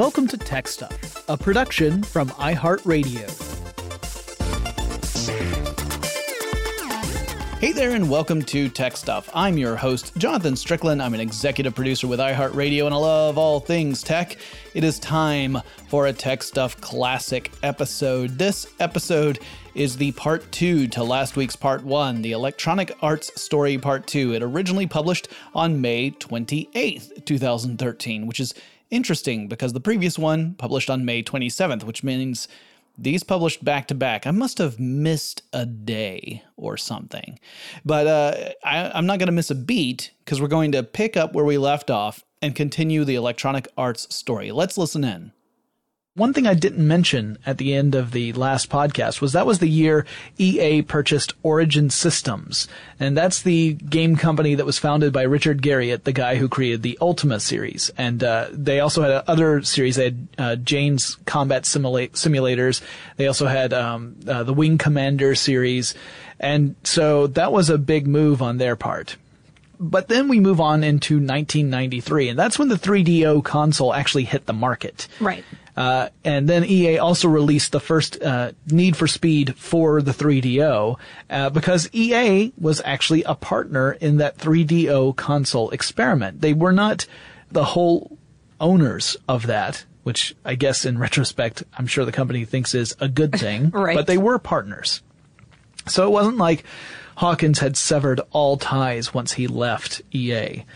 Welcome to Tech Stuff, a production from iHeartRadio. Hey there, and welcome to Tech Stuff. I'm your host, Jonathan Strickland. I'm an executive producer with iHeartRadio, and I love all things tech. It is time for a Tech Stuff Classic episode. This episode is the part two to last week's part one, the Electronic Arts Story Part Two. It originally published on May 28th, 2013, which is interesting because the previous one published on May 27th, which means these published back to back. I must have missed a day or something. But uh, I, I'm not going to miss a beat because we're going to pick up where we left off and continue the Electronic Arts story. Let's listen in. One thing I didn't mention at the end of the last podcast was that was the year EA purchased Origin Systems. And that's the game company that was founded by Richard Garriott, the guy who created the Ultima series. And uh, they also had other series. They had uh, Jane's Combat Simula- Simulators. They also had um, uh, the Wing Commander series. And so that was a big move on their part. But then we move on into 1993, and that's when the 3DO console actually hit the market. Right. Uh, and then EA also released the first uh, Need for Speed for the 3DO uh, because EA was actually a partner in that 3DO console experiment. They were not the whole owners of that, which I guess in retrospect, I'm sure the company thinks is a good thing. right. But they were partners. So it wasn't like Hawkins had severed all ties once he left EA.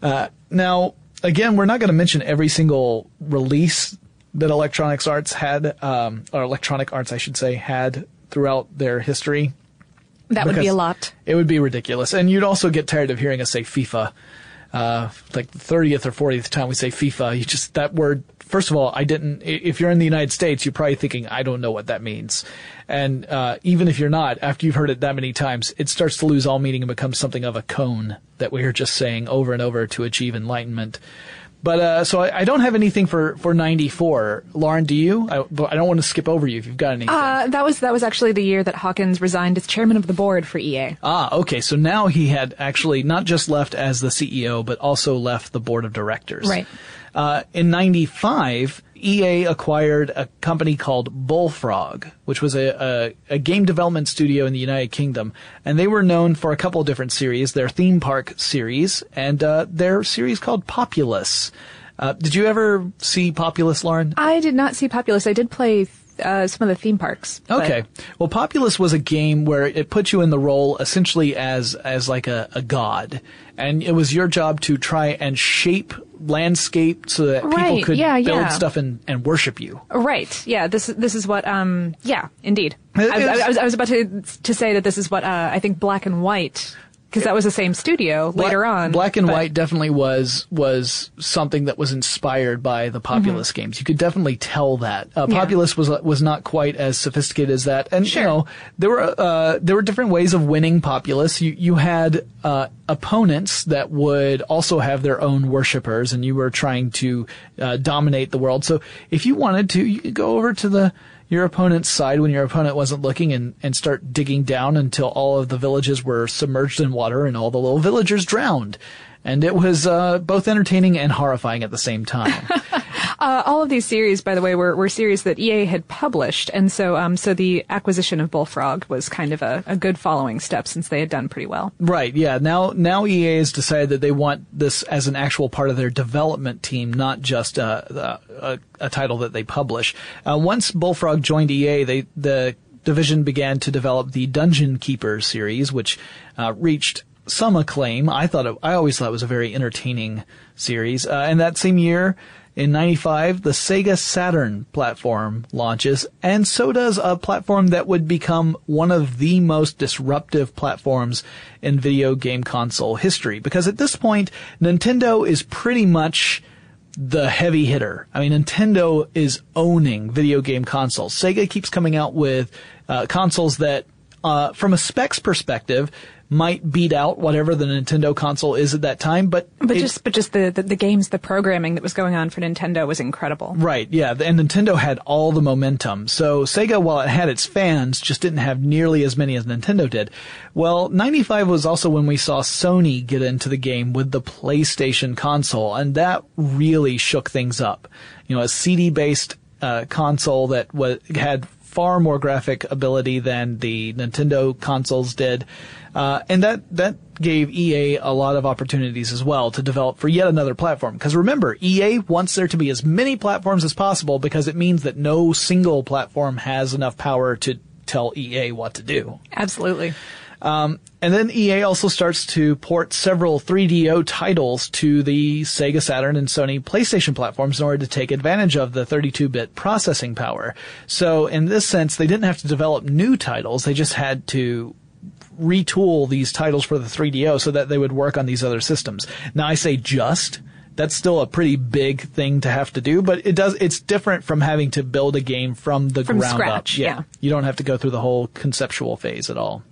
Uh, now, again, we're not going to mention every single release that Electronics Arts had, um, or Electronic Arts, I should say, had throughout their history. That would be a lot. It would be ridiculous, and you'd also get tired of hearing us say FIFA. Uh, like the thirtieth or fortieth time we say FIFA, you just that word. First of all, I didn't. If you're in the United States, you're probably thinking I don't know what that means, and uh, even if you're not, after you've heard it that many times, it starts to lose all meaning and becomes something of a koan that we are just saying over and over to achieve enlightenment. But uh, so I, I don't have anything for for '94. Lauren, do you? I, I don't want to skip over you if you've got anything. Uh, that was that was actually the year that Hawkins resigned as chairman of the board for EA. Ah, okay. So now he had actually not just left as the CEO, but also left the board of directors. Right. Uh, in 95, EA acquired a company called Bullfrog, which was a, a, a game development studio in the United Kingdom. And they were known for a couple of different series, their theme park series and uh, their series called Populous. Uh, did you ever see Populous, Lauren? I did not see Populous. I did play uh, some of the theme parks. but- Okay. Well, Populous was a game where it put you in the role essentially as as like a, a god, and it was your job to try and shape landscape so that people could yeah, build yeah. stuff and, and worship you. Right. Yeah. This this is what. Um. Yeah. Indeed. I, I was I was about to to say that this is what uh, I think Black and White because that was the same studio later on. Black and but- White definitely was was something that was inspired by the Populous games. You could definitely tell that. Uh, Mm-hmm. Yeah. Populous was was not quite as sophisticated as that, and Sure. you know there were uh, there were different ways of winning Populous. You you had uh, opponents that would also have their own worshippers, and you were trying to uh, dominate the world. So if you wanted to, you could go over to the your opponent's side when your opponent wasn't looking and, and start digging down until all of the villages were submerged in water and all the little villagers drowned. And it was uh, both entertaining and horrifying at the same time. Uh, all of these series, by the way, were, were series that EA had published, and so um, so the acquisition of Bullfrog was kind of a, a good following step since they had done pretty well. right, yeah. Now now EA has decided that they want this as an actual part of their development team, not just uh, a, a, a title that they publish. Uh, once Bullfrog joined EA, they the division began to develop the Dungeon Keeper series, which uh, reached some acclaim. I thought it, I always thought it was a very entertaining series. Uh, and that same year, in 95, the Sega Saturn platform launches, and so does a platform that would become one of the most disruptive platforms in video game console history. Because at this point, Nintendo is pretty much the heavy hitter. I mean, Nintendo is owning video game consoles. Sega keeps coming out with uh, consoles that, uh, from a specs perspective, might beat out whatever the Nintendo console is at that time, but But just but just the, the the games, the programming that was going on for Nintendo was incredible. Right, yeah, and Nintendo had all the momentum. So Sega, while it had its fans, just didn't have nearly as many as Nintendo did. Well, 95 was also when we saw Sony get into the game with the PlayStation console, and that really shook things up. You know, a CD-based uh, console that wa had far more graphic ability than the Nintendo consoles did. Uh, and that, that gave EA a lot of opportunities as well to develop for yet another platform. Because remember, EA wants there to be as many platforms as possible because it means that no single platform has enough power to tell EA what to do. Absolutely. And then EA also starts to port several 3DO titles to the Sega Saturn and Sony PlayStation platforms in order to take advantage of the 32-bit processing power. So in this sense, they didn't have to develop new titles, they just had to retool these titles for the 3DO so that they would work on these other systems. Now I say just, that's still a pretty big thing to have to do, but it does, it's different from having to build a game from the From ground scratch, up. yeah. You don't have to go through the whole conceptual phase at all.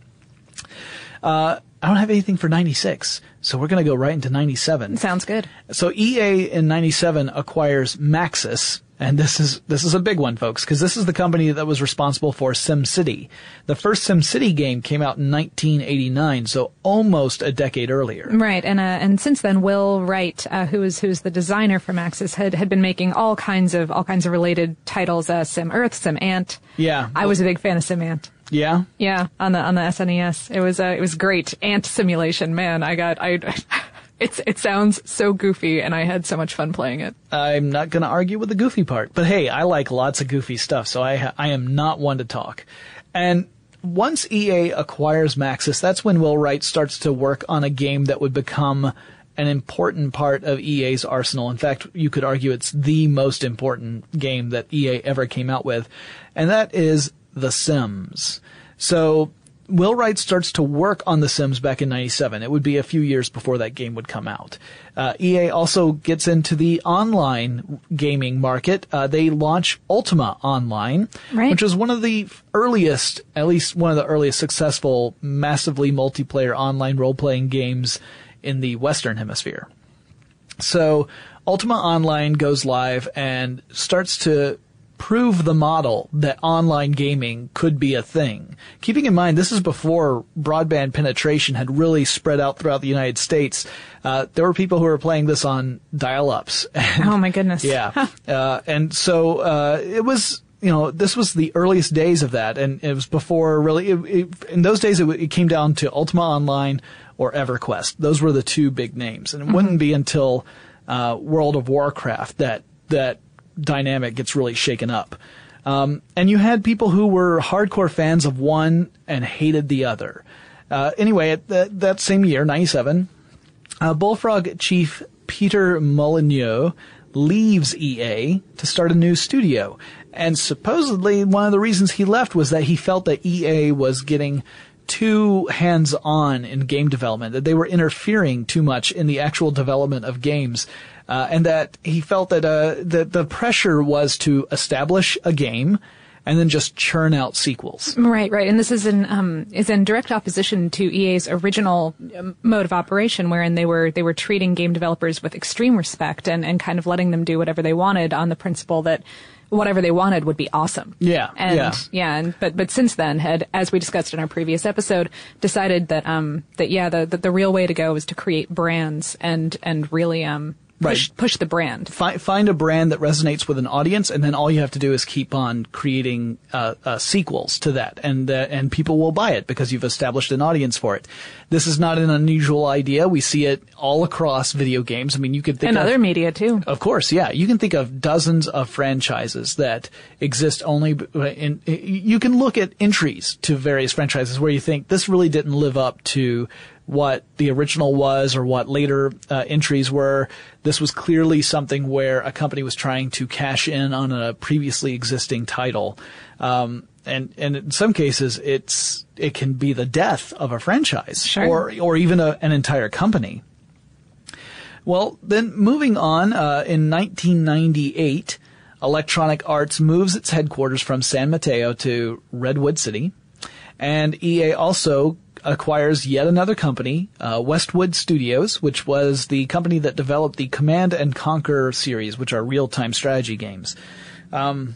Uh, I don't have anything for 96, so we're going to go right into 97. Sounds good. So EA in 97 acquires Maxis, and this is, this is a big one, folks, because this is the company that was responsible for SimCity. The first SimCity game came out in 1989, so almost a decade earlier. Right, and uh, and since then, Will Wright, uh, who is who's the designer for Maxis, had had been making all kinds of all kinds of related titles, uh, Sim Earth, Sim Ant. Yeah. I was a big fan of Sim Ant. Yeah? Yeah, on the on the SNES, it was uh, it was great. Ant simulation, man. I got I. It's it sounds so goofy, and I had so much fun playing it. I'm not going to argue with the goofy part, but hey, I like lots of goofy stuff, so I I am not one to talk. And once EA acquires Maxis, that's when Will Wright starts to work on a game that would become an important part of EA's arsenal. In fact, you could argue it's the most important game that EA ever came out with, and that is The Sims. So Will Wright starts to work on The Sims back in 97. It would be a few years before that game would come out. Uh, EA also gets into the online gaming market. Uh, they launch Ultima Online, Right. which was one of the earliest, at least one of the earliest successful, massively multiplayer online role-playing games in the Western Hemisphere. So Ultima Online goes live and starts to prove the model that online gaming could be a thing. Keeping in mind, this is before broadband penetration had really spread out throughout the United States. Uh, there were people who were playing this on dial-ups. Oh my goodness. Yeah. uh, and so, uh, it was, you know, this was the earliest days of that. And it was before really, it, it, in those days, it, it came down to Ultima Online or EverQuest. Those were the two big names. And it wouldn't be until, uh, World of Warcraft that, that dynamic gets really shaken up. Um, and you had people who were hardcore fans of one and hated the other. Uh, anyway, at that, same year, 97, uh, Bullfrog chief Peter Molyneux leaves EA to start a new studio. And supposedly one of the reasons he left was that he felt that EA was getting too hands-on in game development, that they were interfering too much in the actual development of games. Uh, and that he felt that, uh, that the pressure was to establish a game and then just churn out sequels. Right, right, and this is in um, is in direct opposition to EA's original um, mode of operation, wherein they were they were treating game developers with extreme respect and, and kind of letting them do whatever they wanted on the principle that whatever they wanted would be awesome. Yeah, and yeah. and but but since then had, as we discussed in our previous episode, decided that um that yeah the the, the real way to go is to create brands and and really um push Right. push the brand. Fi- find a brand that resonates with an audience, and then all you have to do is keep on creating uh, uh, sequels to that, and uh, and people will buy it because you've established an audience for it. This is not an unusual idea. We see it all across video games. I mean, you could think And of, other media too. of course, yeah. You can think of dozens of franchises that exist only in, you can look at entries to various franchises where you think this really didn't live up to what the original was or what later uh, entries were. This was clearly something where a company was trying to cash in on a previously existing title. Um, and, and in some cases, it's, it can be the death of a franchise Sure. or, or even a, an entire company. Well, then moving on, uh, in 1998, Electronic Arts moves its headquarters from San Mateo to Redwood City, and EA also acquires yet another company, uh, Westwood Studios, which was the company that developed the Command and Conquer series, which are real-time strategy games. Um,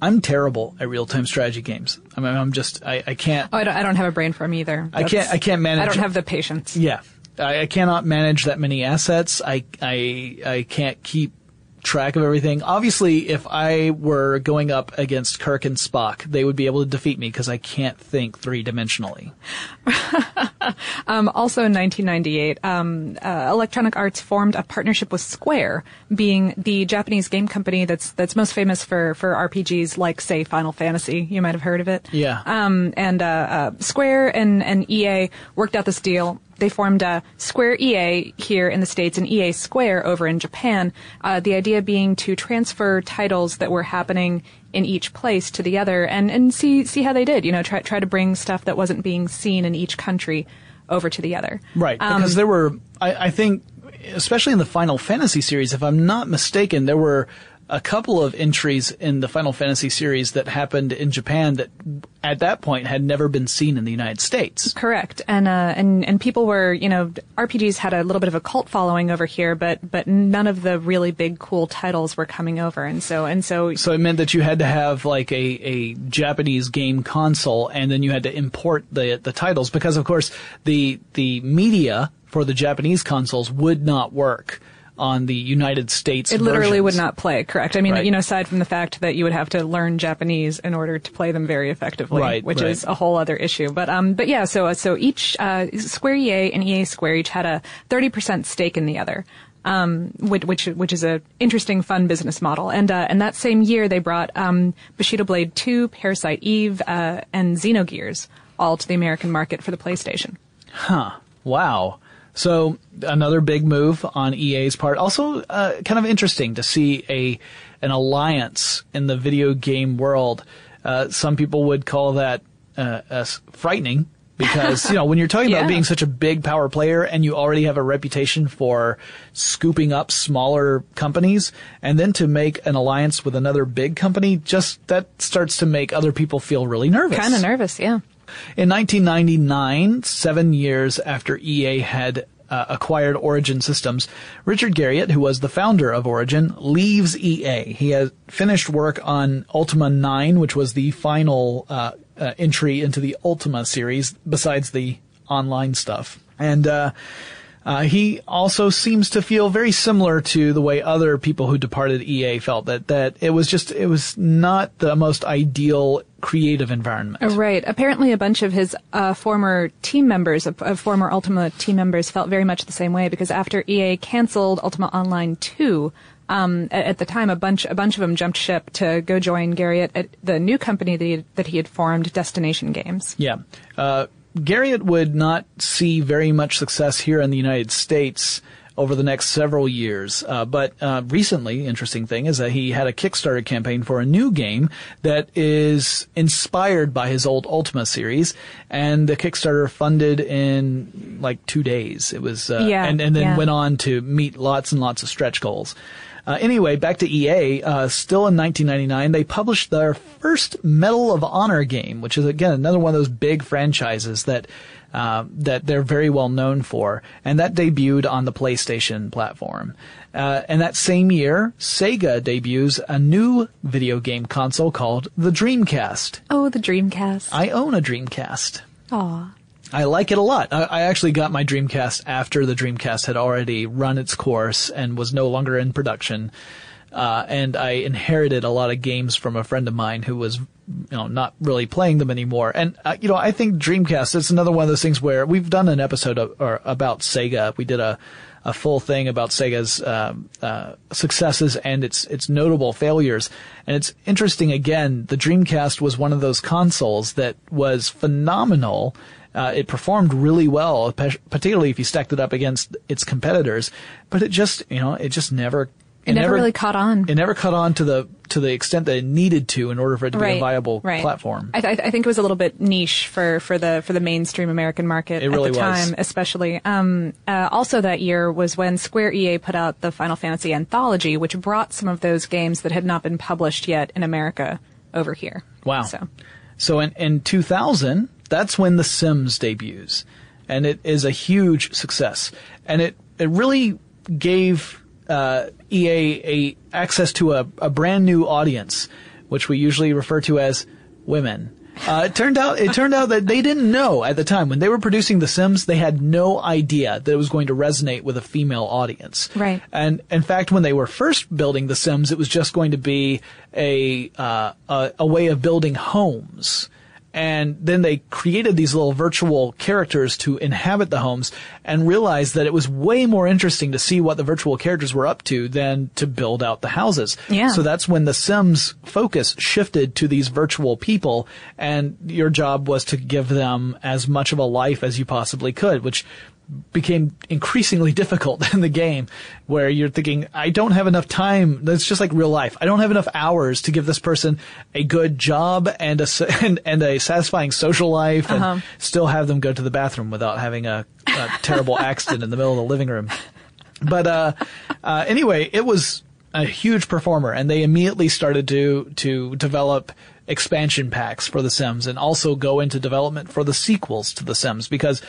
I'm terrible at real-time strategy games. I mean, I'm just, I, I can't. Oh, I don't, I don't have a brain for them either. I can't, I can't manage. I don't have the patience. Yeah. I, I cannot manage that many assets. I, I, I can't keep track of everything. Obviously, if I were going up against Kirk and Spock, they would be able to defeat me because I can't think three dimensionally. um, also in 1998, um, uh, Electronic Arts formed a partnership with Square, being the Japanese game company that's that's most famous for for RPGs like say Final Fantasy. You might have heard of it. Yeah. Um, and uh, uh, Square and and EA worked out this deal they formed a Square EA here in the States and EA Square over in Japan. Uh, the idea being to transfer titles that were happening in each place to the other and, and see, see how they did. You know, try, try to bring stuff that wasn't being seen in each country over to the other. Right. Um, because there were, I, I think, especially in the Final Fantasy series, if I'm not mistaken, there were a couple of entries in the Final Fantasy series that happened in Japan that at that point had never been seen in the United States. Correct. And uh, and and people were, you know, RPGs had a little bit of a cult following over here, but but none of the really big cool titles were coming over. And so and so So it meant that you had to have like a a Japanese game console and then you had to import the the titles because of course the the media for the Japanese consoles would not work on the United States. It literally versions. would not play, correct? I mean, right. you know, aside from the fact that you would have to learn Japanese in order to play them very effectively, right, which right. is a whole other issue. But um, but yeah, so so each uh, Square EA and EA Square each had a thirty percent stake in the other. Um, which, which, which is a interesting, fun business model. And, uh, and that same year they brought, um, Bushido Blade 2, Parasite Eve, uh, and Xenogears all to the American market for the PlayStation. Huh. Wow. So another big move on EA's part. Also, uh, kind of interesting to see a an alliance in the video game world. Uh, some people would call that uh, frightening because you know when you're talking yeah. about being such a big power player and you already have a reputation for scooping up smaller companies and then to make an alliance with another big company just that starts to make other people feel really nervous kind of nervous yeah in 1999, seven years after EA had uh, acquired Origin Systems, Richard Garriott, who was the founder of Origin, leaves EA. He has finished work on Ultima 9, which was the final uh, uh, entry into the Ultima series, besides the online stuff. And uh, uh, he also seems to feel very similar to the way other people who departed EA felt that that it was just it was not the most ideal creative environment. Right. Apparently, a bunch of his uh, former team members, of, of former Ultima team members, felt very much the same way because after EA canceled Ultima Online two. Um, at, at, the time, a bunch a bunch of them jumped ship to go join Garriott at the new company that he, that he had formed, Destination Games. Yeah, uh, Garriott would not see very much success here in the United States over the next several years. Uh, but uh, recently, interesting thing is that he had a Kickstarter campaign for a new game that is inspired by his old Ultima series, and the Kickstarter funded in like two days. It was uh, yeah, and and then yeah. went on to meet lots and lots of stretch goals. Uh, anyway, back to EA. Uh, still in 1999, they published their first Medal of Honor game, which is again another one of those big franchises that uh, that they're very well known for, and that debuted on the PlayStation platform. Uh, and that same year, Sega debuts a new video game console called the Dreamcast. Oh, the Dreamcast! I own a Dreamcast. Aw. I like it a lot. I, I, actually got my Dreamcast after the Dreamcast had already run its course and was no longer in production. Uh, and I inherited a lot of games from a friend of mine who was, you know, not really playing them anymore. And uh, you know, I think Dreamcast is another one of those things where we've done an episode of, or about Sega. We did a a full thing about Sega's uh, uh, successes and its its notable failures. And it's interesting. Again, the Dreamcast was one of those consoles that was phenomenal. Uh, it performed really well, particularly if you stacked it up against its competitors. But it just, you know, it just never. It, never, really caught on. It never caught on to the to the extent that it needed to in order for it to right, be a viable right. platform. I, th- I, think it was a little bit niche for, for the for the mainstream American market it really at the was. time, especially. Um, uh, also, that year was when Square EA put out the Final Fantasy anthology, which brought some of those games that had not been published yet in America over here. Wow. So. So in, in 2000, that's when The Sims debuts. And it is a huge success. And it, it really gave uh, EA a access to a, a brand new audience, which we usually refer to as women. Uh, it turned out it turned out that they didn't know at the time when they were producing The Sims. They had no idea that it was going to resonate with a female audience. Right. And in fact, when they were first building The Sims, it was just going to be a uh, a, a way of building homes. And then they created these little virtual characters to inhabit the homes and realized that it was way more interesting to see what the virtual characters were up to than to build out the houses. Yeah. So that's when the Sims focus shifted to these virtual people and your job was to give them as much of a life as you possibly could, which became increasingly difficult in the game where you're thinking, I don't have enough time. That's just like real life. I don't have enough hours to give this person a good job and a, and, and a satisfying social life and Uh-huh. still have them go to the bathroom without having a, a terrible accident in the middle of the living room. But, uh, uh, anyway, it was a huge performer and they immediately started to, to develop expansion packs for The Sims and also go into development for the sequels to The Sims because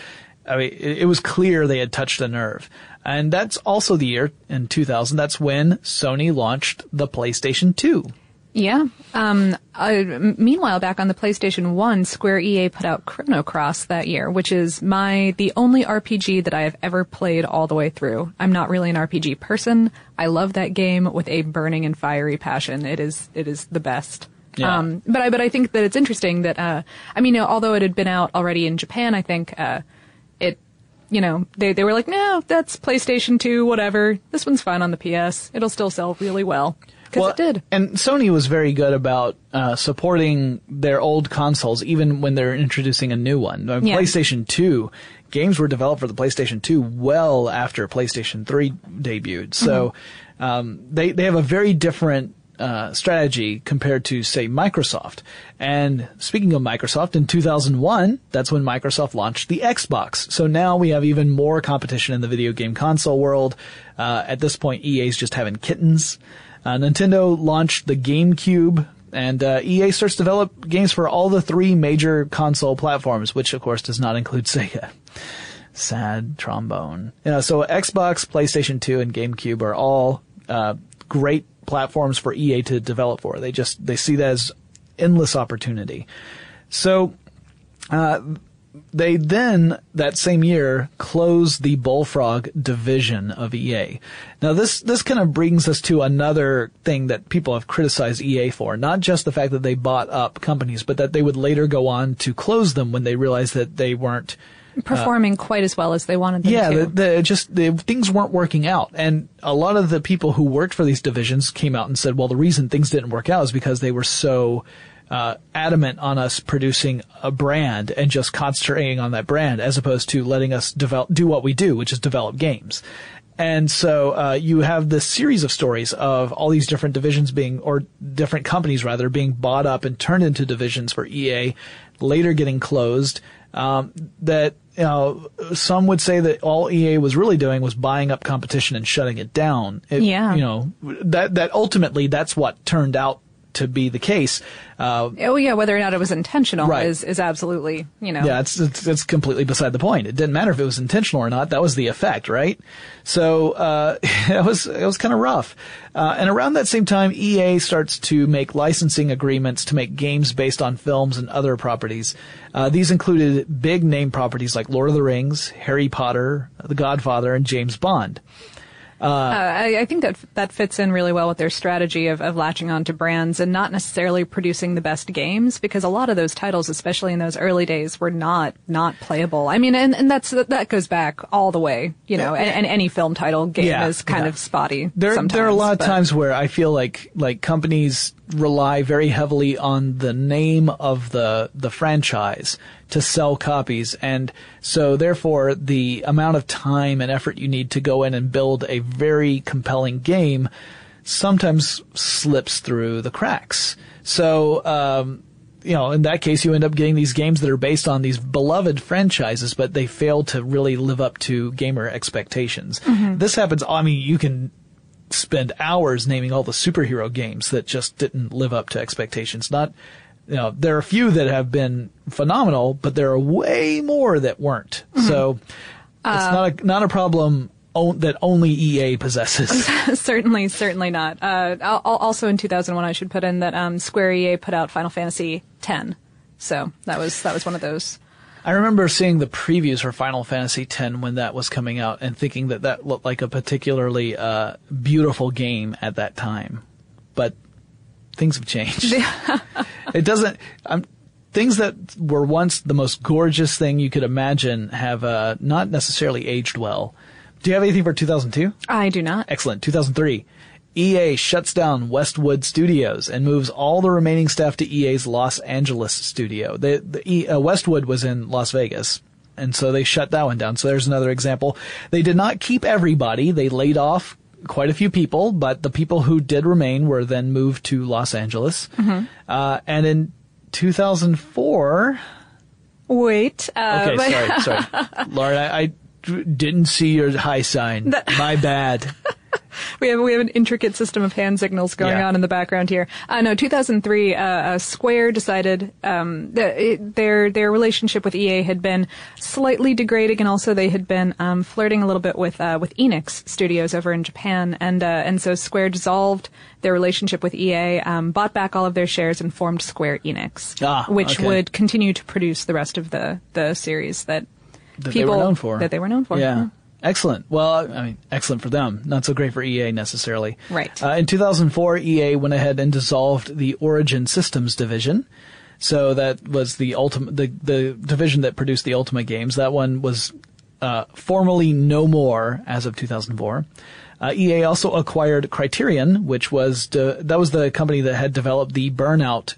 I mean, it, it was clear they had touched a nerve. And that's also the year in 2000. That's when Sony launched the PlayStation 2. Yeah. Um, uh, meanwhile, back on the PlayStation 1, Square EA put out Chrono Cross that year, which is my, the only RPG that I have ever played all the way through. I'm not really an RPG person. I love that game with a burning and fiery passion. It is, it is the best. Yeah. Um, but I, but I think that it's interesting that, uh, I mean, although it had been out already in Japan, I think, uh, you know, they, they were like, no, that's PlayStation 2, whatever. This one's fine on the PS. It'll still sell really well. Because it did. And Sony was very good about uh, supporting their old consoles, even when they're introducing a new one. Yeah. PlayStation 2 games were developed for the PlayStation 2 well after PlayStation 3 debuted. So Mm-hmm. um, they they have a very different uh, strategy compared to say Microsoft. And speaking of Microsoft, in 2001, that's when Microsoft launched the Xbox. So now we have even more competition in the video game console world. Uh, at this point, EA's just having kittens. Uh, Nintendo launched the GameCube, and uh, EA starts to develop games for all the three major console platforms, which of course does not include Sega. Sad trombone. Yeah, so Xbox, PlayStation 2, and GameCube are all uh, great platforms for EA to develop for. They just they see that as endless opportunity. So uh, they then that same year closed the Bullfrog division of EA. Now this this kind of brings us to another thing that people have criticized EA for, not just the fact that they bought up companies, but that they would later go on to close them when they realized that they weren't performing quite as well as they wanted them yeah, to. the, the, just the things weren't working out, and a lot of the people who worked for these divisions came out and said, "Well, the reason things didn't work out is because they were so uh, adamant on us producing a brand and just concentrating on that brand, as opposed to letting us develop do what we do, which is develop games." And so uh, you have this series of stories of all these different divisions being, or different companies rather, being bought up and turned into divisions for EA, later getting closed. Um, that you know, some would say that all EA was really doing was buying up competition and shutting it down. It- Yeah. you know that that ultimately that's what turned out to be the case. Uh, oh yeah, whether or not it was intentional Right. is is absolutely you know. yeah, it's, it's it's completely beside the point. It didn't matter if it was intentional or not. That was the effect, right? So uh, it was it was kind of rough. Uh, and around that same time, EA starts to make licensing agreements to make games based on films and other properties. Uh, these included big name properties like Lord of the Rings, Harry Potter, The Godfather, and James Bond. Uh, I, I think that that fits in really well with their strategy of, of latching onto brands and not necessarily producing the best games because a lot of those titles, especially in those early days, were not not playable. I mean, and, and that's that goes back all the way, you know. And, and any film title game Yeah, is kind yeah. of spotty. There, there are a lot of times where I feel like like companies rely very heavily on the name of the the franchise to sell copies, and so therefore the amount of time and effort you need to go in and build a very compelling game sometimes slips through the cracks. So. Um, you know, in that case, you end up getting these games that are based on these beloved franchises, but they fail to really live up to gamer expectations. This happens. I mean, you can spend hours naming all the superhero games that just didn't live up to expectations. Not you know, there are a few that have been phenomenal, but there are way more that weren't. Mm-hmm. So it's uh, not a, not a problem that only EA possesses. certainly, certainly not. Uh, also in 2001, I should put in that um, Square EA put out Final Fantasy X. So that was that was one of those. I remember seeing the previews for Final Fantasy X when that was coming out and thinking that that looked like a particularly uh, beautiful game at that time. But things have changed. it doesn't. I'm, things that were once the most gorgeous thing you could imagine have uh, not necessarily aged well. Do you have anything for 2002? I do not. Excellent. 2003. EA shuts down Westwood Studios and moves all the remaining staff to EA's Los Angeles studio. The, the e, uh, Westwood was in Las Vegas, and so they shut that one down. So there's another example. They did not keep everybody. They laid off quite a few people, but the people who did remain were then moved to Los Angeles. Mm-hmm. Uh, and in 2004. Wait. Uh, okay, sorry, sorry. Lauren, I, I didn't see your high sign. My bad. we have we have an intricate system of hand signals going yeah. on in the background here. Uh, no, 2003, uh, uh, Square decided um, it, their their relationship with EA had been slightly degrading, and also they had been um, flirting a little bit with uh, with Enix Studios over in Japan, and uh, and so Square dissolved their relationship with EA, um, bought back all of their shares, and formed Square Enix, ah, which okay. would continue to produce the rest of the the series that that people they were known for. That they were known for. Yeah. yeah. Excellent. Well, I mean, excellent for them. Not so great for EA necessarily. Right. Uh, in 2004, EA went ahead and dissolved the Origin Systems division. So that was the ultimate, the, the division that produced the Ultima games. That one was, uh, formally no more as of 2004. Uh, EA also acquired Criterion, which was, de- that was the company that had developed the Burnout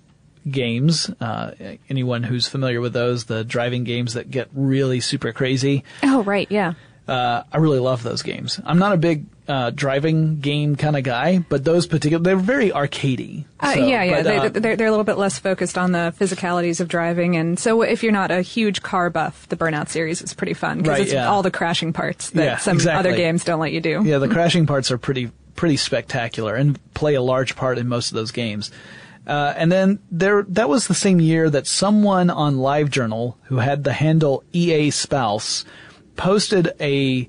games. Uh, anyone who's familiar with those, the driving games that get really super crazy. Oh, right, yeah. Uh, I really love those games. I'm not a big uh, driving game kind of guy, but those particular they're very arcadey. Uh, yeah, yeah, but, they, are uh, they're, they're a little bit less focused on the physicalities of driving, and so if you're not a huge car buff, the Burnout series is pretty fun because right, it's yeah. all the crashing parts that yeah, some exactly. other games don't let you do. Yeah, the crashing parts are pretty pretty spectacular and play a large part in most of those games. Uh, and then there, that was the same year that someone on LiveJournal who had the handle EA Spouse posted a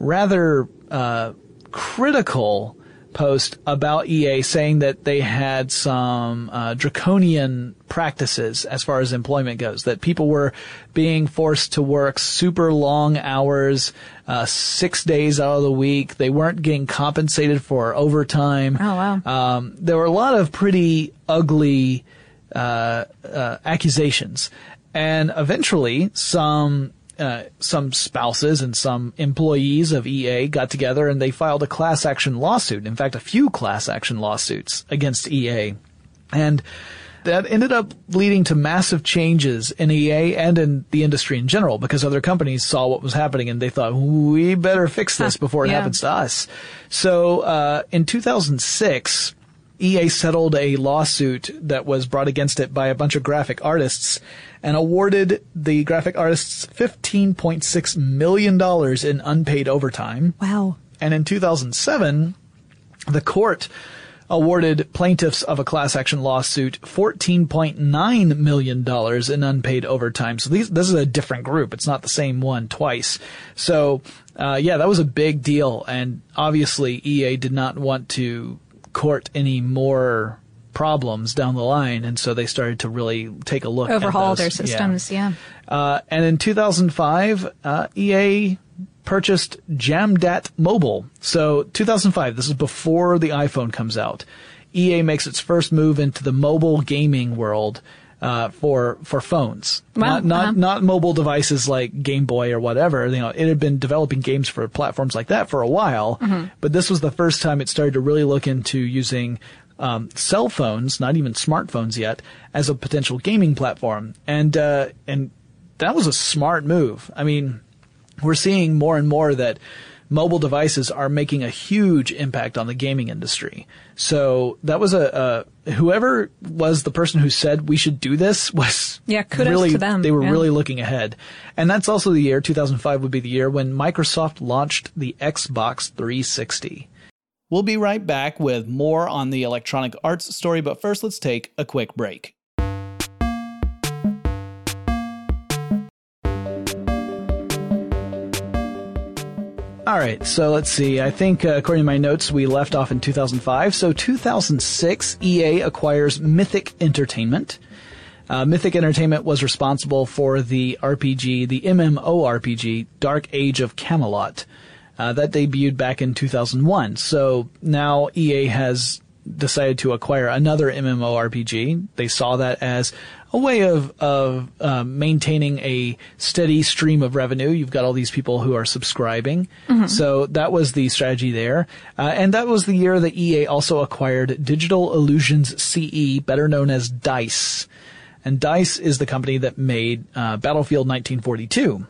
rather uh, critical post about EA saying that they had some uh, draconian practices as far as employment goes. That people were being forced to work super long hours, uh, six days out of the week. They weren't getting compensated for overtime. Oh wow! Um, there were a lot of pretty ugly uh, uh accusations, and eventually some uh, some spouses and some employees of EA got together and they filed a class action lawsuit. In fact, a few class action lawsuits against EA. And that ended up leading to massive changes in EA and in the industry in general because other companies saw what was happening and they thought, we better fix this before it yeah. happens to us. So, uh, in 2006, EA settled a lawsuit that was brought against it by a bunch of graphic artists and awarded the graphic artists $15.6 million in unpaid overtime. Wow. And in 2007, the court awarded plaintiffs of a class action lawsuit $14.9 million in unpaid overtime. So these, this is a different group. It's not the same one twice. So, uh, yeah, that was a big deal. And obviously EA did not want to court any more problems down the line, and so they started to really take a look overhaul their systems. Yeah. yeah. Uh, and in 2005, uh, EA purchased Jamdat Mobile. So 2005, this is before the iPhone comes out. EA makes its first move into the mobile gaming world. Uh, for for phones, not not uh-huh. not mobile devices like Game Boy or whatever. You know, it had been developing games for platforms like that for a while, mm-hmm. but this was the first time it started to really look into using um, cell phones, not even smartphones yet, as a potential gaming platform. And uh, and that was a smart move. I mean, we're seeing more and more that mobile devices are making a huge impact on the gaming industry. So that was a, a whoever was the person who said we should do this was yeah, kudos really, to them. They were yeah. really looking ahead. And that's also the year 2005 would be the year when Microsoft launched the Xbox 360. We'll be right back with more on the electronic arts story, but first let's take a quick break. All right, so let's see. I think, uh, according to my notes, we left off in 2005. So 2006, EA acquires Mythic Entertainment. Uh, Mythic Entertainment was responsible for the RPG, the MMORPG, Dark Age of Camelot. Uh, that debuted back in 2001. So now EA has decided to acquire another MMORPG. They saw that as a way of of uh, maintaining a steady stream of revenue. You've got all these people who are subscribing, mm-hmm. so that was the strategy there. Uh, and that was the year that EA also acquired Digital Illusions CE, better known as Dice. And Dice is the company that made uh, Battlefield 1942.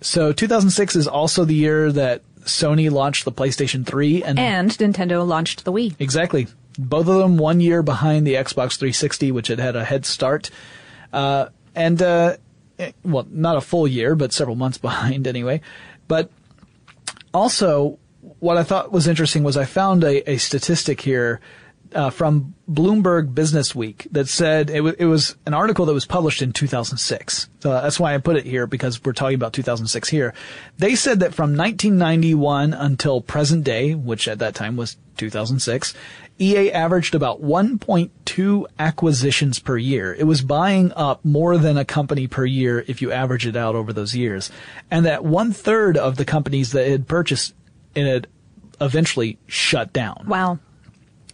So 2006 is also the year that Sony launched the PlayStation 3 and, and Nintendo launched the Wii. Exactly. Both of them one year behind the Xbox 360, which had had a head start. Uh, and, uh, eh, well, not a full year, but several months behind anyway. But also, what I thought was interesting was I found a, a statistic here uh, from Bloomberg Business Week that said it, w- it was an article that was published in 2006. So that's why I put it here because we're talking about 2006 here. They said that from 1991 until present day, which at that time was 2006, EA averaged about 1.2 acquisitions per year. It was buying up more than a company per year if you average it out over those years. And that one third of the companies that had purchased it eventually shut down. Wow.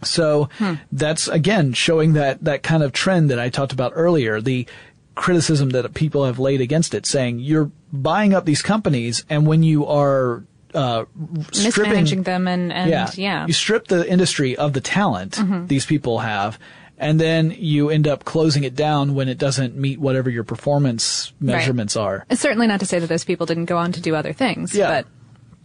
So hmm. that's again showing that that kind of trend that I talked about earlier, the criticism that people have laid against it, saying you're buying up these companies, and when you are uh, mismanaging them and, and yeah, yeah, you strip the industry of the talent mm-hmm. these people have, and then you end up closing it down when it doesn't meet whatever your performance measurements right. are. It's certainly not to say that those people didn't go on to do other things, yeah. but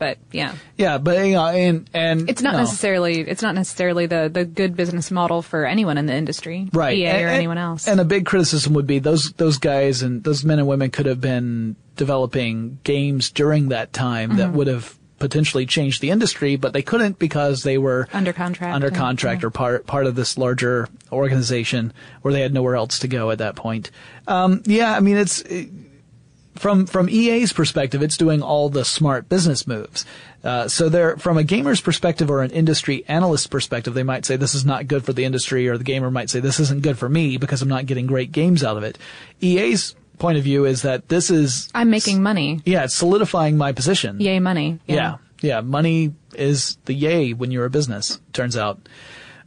but yeah. Yeah, but you know, and and it's not no. necessarily it's not necessarily the the good business model for anyone in the industry, right? EA and, or and, anyone else. And a big criticism would be those those guys and those men and women could have been developing games during that time mm-hmm. that would have potentially changed the industry, but they couldn't because they were under contract, under contract, yeah. or part part of this larger organization where they had nowhere else to go at that point. Um, yeah, I mean it's. It, from from EA's perspective, it's doing all the smart business moves. Uh, so they're from a gamer's perspective or an industry analyst's perspective, they might say this is not good for the industry, or the gamer might say this isn't good for me because I'm not getting great games out of it. EA's point of view is that this is I'm making money. Yeah, it's solidifying my position. Yay, money. Yeah, yeah, yeah money is the yay when you're a business. Turns out.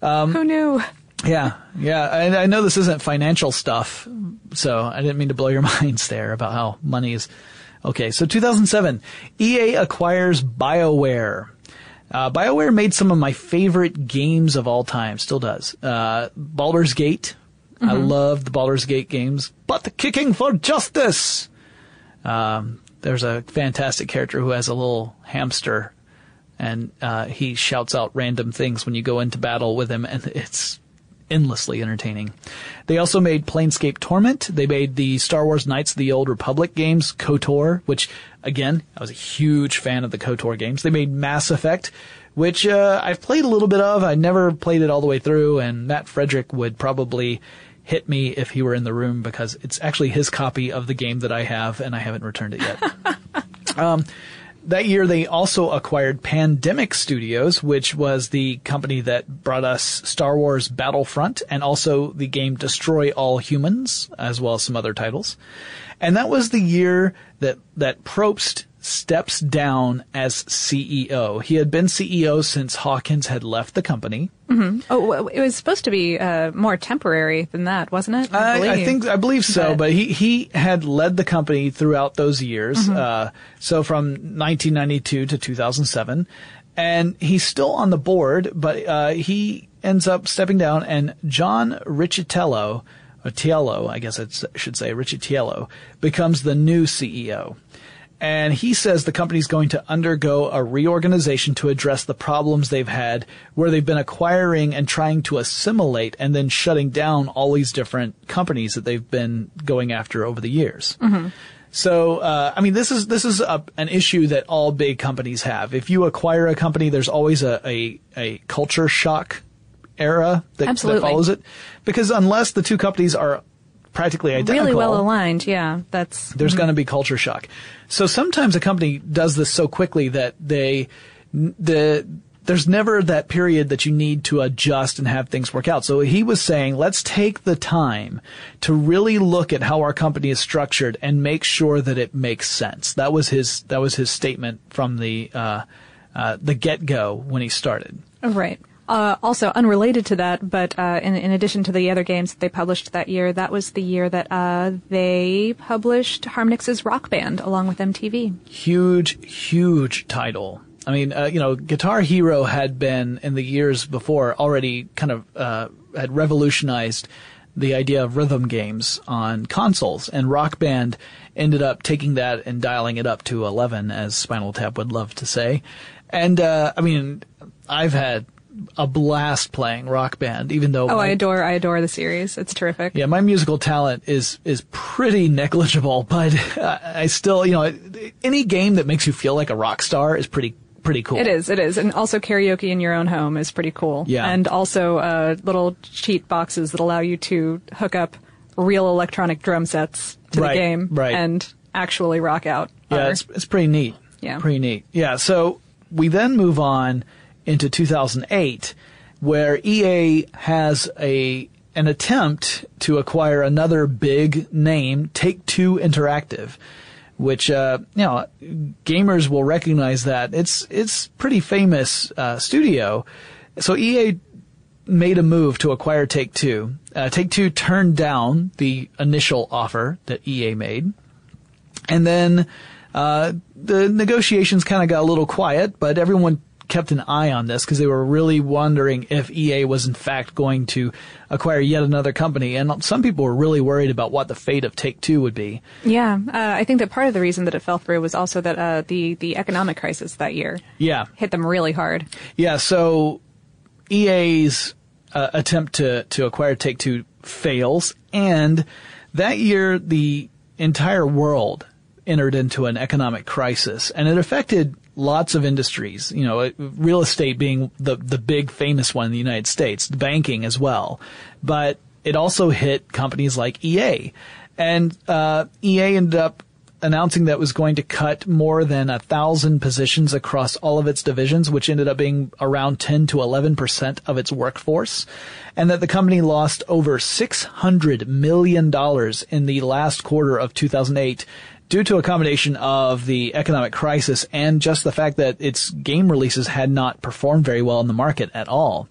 Um, Who knew? Yeah, yeah. I, I, know this isn't financial stuff, so I didn't mean to blow your minds there about how money is. Okay, so 2007, EA acquires BioWare. Uh, BioWare made some of my favorite games of all time, still does. Uh, Baldur's Gate. Mm-hmm. I love the Baldur's Gate games. But the Kicking for Justice! Um, there's a fantastic character who has a little hamster and uh, he shouts out random things when you go into battle with him, and it's endlessly entertaining. They also made Planescape Torment. They made the Star Wars Knights of the Old Republic games, KOTOR, which again, I was a huge fan of the KOTOR games. They made Mass Effect, which uh, I've played a little bit of. I never played it all the way through, and Matt Frederick would probably hit me if he were in the room because it's actually his copy of the game that I have, and I haven't returned it yet. um, that year they also acquired Pandemic Studios, which was the company that brought us Star Wars Battlefront and also the game Destroy All Humans, as well as some other titles. And that was the year that, that Probst steps down as CEO. He had been CEO since Hawkins had left the company. Mm-hmm. Oh, it was supposed to be uh, more temporary than that, wasn't it? I, I, I think I believe so, but, but, he he had led the company throughout those years. Mm-hmm. Uh, so from 1992 to 2007, and he's still on the board, but uh, he ends up stepping down, and John Riccitiello. Or Tiello, I guess I should say, Riccitiello, becomes the new CEO and he says the company's going to undergo a reorganization to address the problems they've had where they've been acquiring and trying to assimilate and then shutting down all these different companies that they've been going after over the years. Mm-hmm. So, uh, I mean, this is this is a, an issue that all big companies have. If you acquire a company, there's always a a, a culture shock era that, that follows it, because unless the two companies are practically identical. Really well aligned, yeah. That's there's going to be culture shock. So sometimes a company does this so quickly that they the there's never that period that you need to adjust and have things work out. So he was saying, let's take the time to really look at how our company is structured and make sure that it makes sense. That was his that was his statement from the uh, uh, the get go when he started. Right. Uh, also, unrelated to that, but uh, in, in, addition to the other games that they published that year, that was the year that uh, they published Harmonix's Rock Band along with MTV. Huge, huge title. I mean, uh, you know, Guitar Hero had been in the years before already kind of uh, had revolutionized the idea of rhythm games on consoles, and Rock Band ended up taking that and dialing it up to 11, as Spinal Tap would love to say. And uh, I mean, I've had a blast playing Rock Band, even though. Oh, my, I adore, I adore the series. It's terrific. Yeah, my musical talent is is pretty negligible, but I still, you know, any game that makes you feel like a rock star is pretty pretty cool. It is, it is. And also karaoke in your own home is pretty cool. Yeah. And also uh, little cheat boxes that allow you to hook up real electronic drum sets to right, the game right. and actually rock out. Yeah, it's, it's pretty neat. Yeah. Pretty neat. Yeah, so we then move on into 2008 where EA has a an attempt to acquire another big name, Take Two Interactive which uh, you know gamers will recognize that it's it's pretty famous uh, studio. So EA made a move to acquire Take Two. Uh, Take Two turned down the initial offer that EA made, and then uh, the negotiations kind of got a little quiet. But everyone kept an eye on this because they were really wondering if EA was in fact going to acquire yet another company. And some people were really worried about what the fate of Take Two would be. Yeah, uh, I think that part of the reason that it fell through was also that uh, the the economic crisis that year. Yeah, hit them really hard. Yeah, so EA's uh, attempt to to acquire Take Two fails, and that year the entire world entered into an economic crisis, and it affected lots of industries, you know, real estate being the, the big famous one in the United States, banking as well. But it also hit companies like EA. And, uh, EA ended up announcing that was going to cut more than a thousand positions across all of its divisions, which ended up being around 10 to 11% of its workforce. And that the company lost over $600 million in the last quarter of 2008 due to a combination of the economic crisis and just the fact that its game releases had not performed very well in the market at all.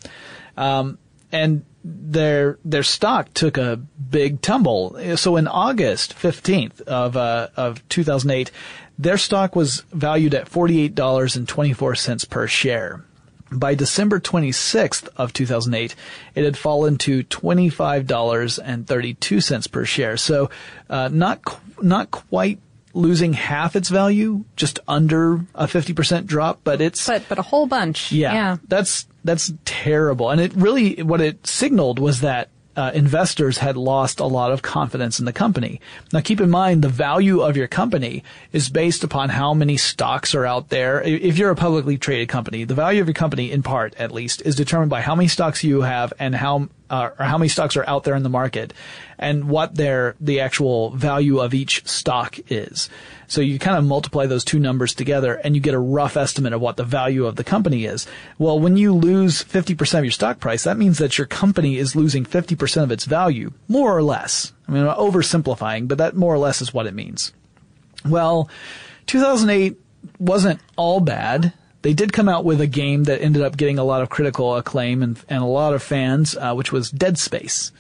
Um, and their their stock took a big tumble. So in August 15th of uh, of 2008, their stock was valued at $48.24 per share. By December 26th of 2008, it had fallen to $25.32 per share. So, uh, not, not quite losing half its value, just under a 50% drop, but it's but but a whole bunch. Yeah, yeah. That's that's terrible. And it really what it signaled was that uh, investors had lost a lot of confidence in the company. Now keep in mind the value of your company is based upon how many stocks are out there. If you're a publicly traded company, the value of your company in part at least is determined by how many stocks you have and how uh, or how many stocks are out there in the market and what their the actual value of each stock is. So you kind of multiply those two numbers together and you get a rough estimate of what the value of the company is. Well, when you lose 50% of your stock price, that means that your company is losing 50% of its value, more or less. I mean, I'm oversimplifying, but that more or less is what it means. Well, 2008 wasn't all bad they did come out with a game that ended up getting a lot of critical acclaim and, and a lot of fans, uh, which was Dead Space.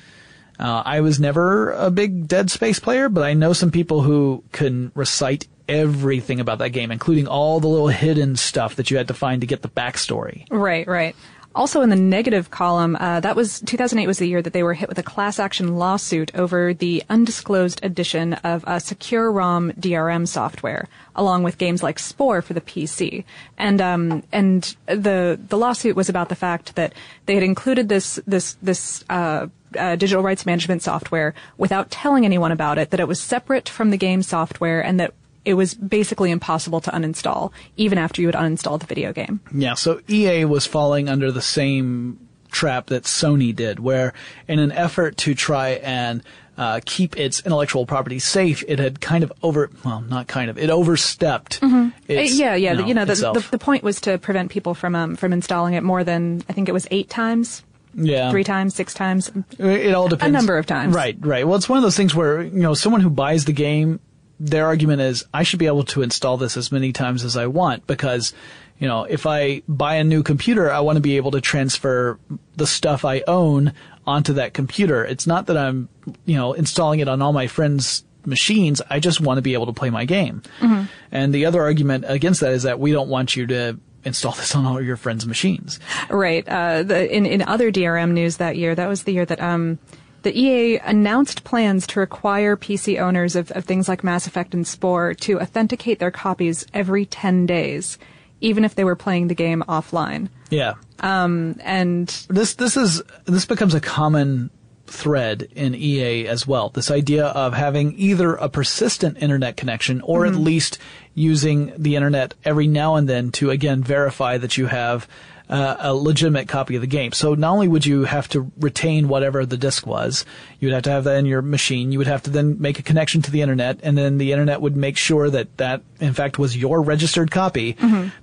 Uh, I was never a big Dead Space player, but I know some people who can recite everything about that game, including all the little hidden stuff that you had to find to get the backstory. Right, right. Also in the negative column, uh, that was 2008 was the year that they were hit with a class action lawsuit over the undisclosed addition of a SecuROM DRM software, along with games like Spore for the PC. And um, and the the lawsuit was about the fact that they had included this this this uh, uh, digital rights management software without telling anyone about it, that it was separate from the game software, and that it was basically impossible to uninstall, even after you had uninstalled the video game. Yeah, so EA was falling under the same trap that Sony did, where in an effort to try and uh, keep its intellectual property safe, it had kind of over, well, not kind of, it overstepped. Uh, Its, yeah, yeah. the- you know, the, the, the point was to prevent people from um, from installing it more than I think it was eight times, yeah. three times, six times. It all depends. A number of times. Right, right. Well, it's one of those things where, you know, someone who buys the game, their argument is, I should be able to install this as many times as I want because, you know, if I buy a new computer, I want to be able to transfer the stuff I own onto that computer. It's not that I'm, you know, installing it on all my friends' machines. I just want to be able to play my game. Mm-hmm. And the other argument against that is that we don't want you to install this on all your friends' machines. Right. Uh, the, in in other DRM news that year, that was the year that um, the EA announced plans to require PC owners of, of things like Mass Effect and Spore to authenticate their copies every ten days, even if they were playing the game offline. Yeah. Um, And this this is this becomes a common thread in EA as well. This idea of having either a persistent internet connection or at mm-hmm. least using the internet every now and then to again verify that you have uh, a legitimate copy of the game. So not only would you have to retain whatever the disk was, you would have to have that in your machine. You would have to then make a connection to the internet, and then the internet would make sure that that in fact was your registered copy,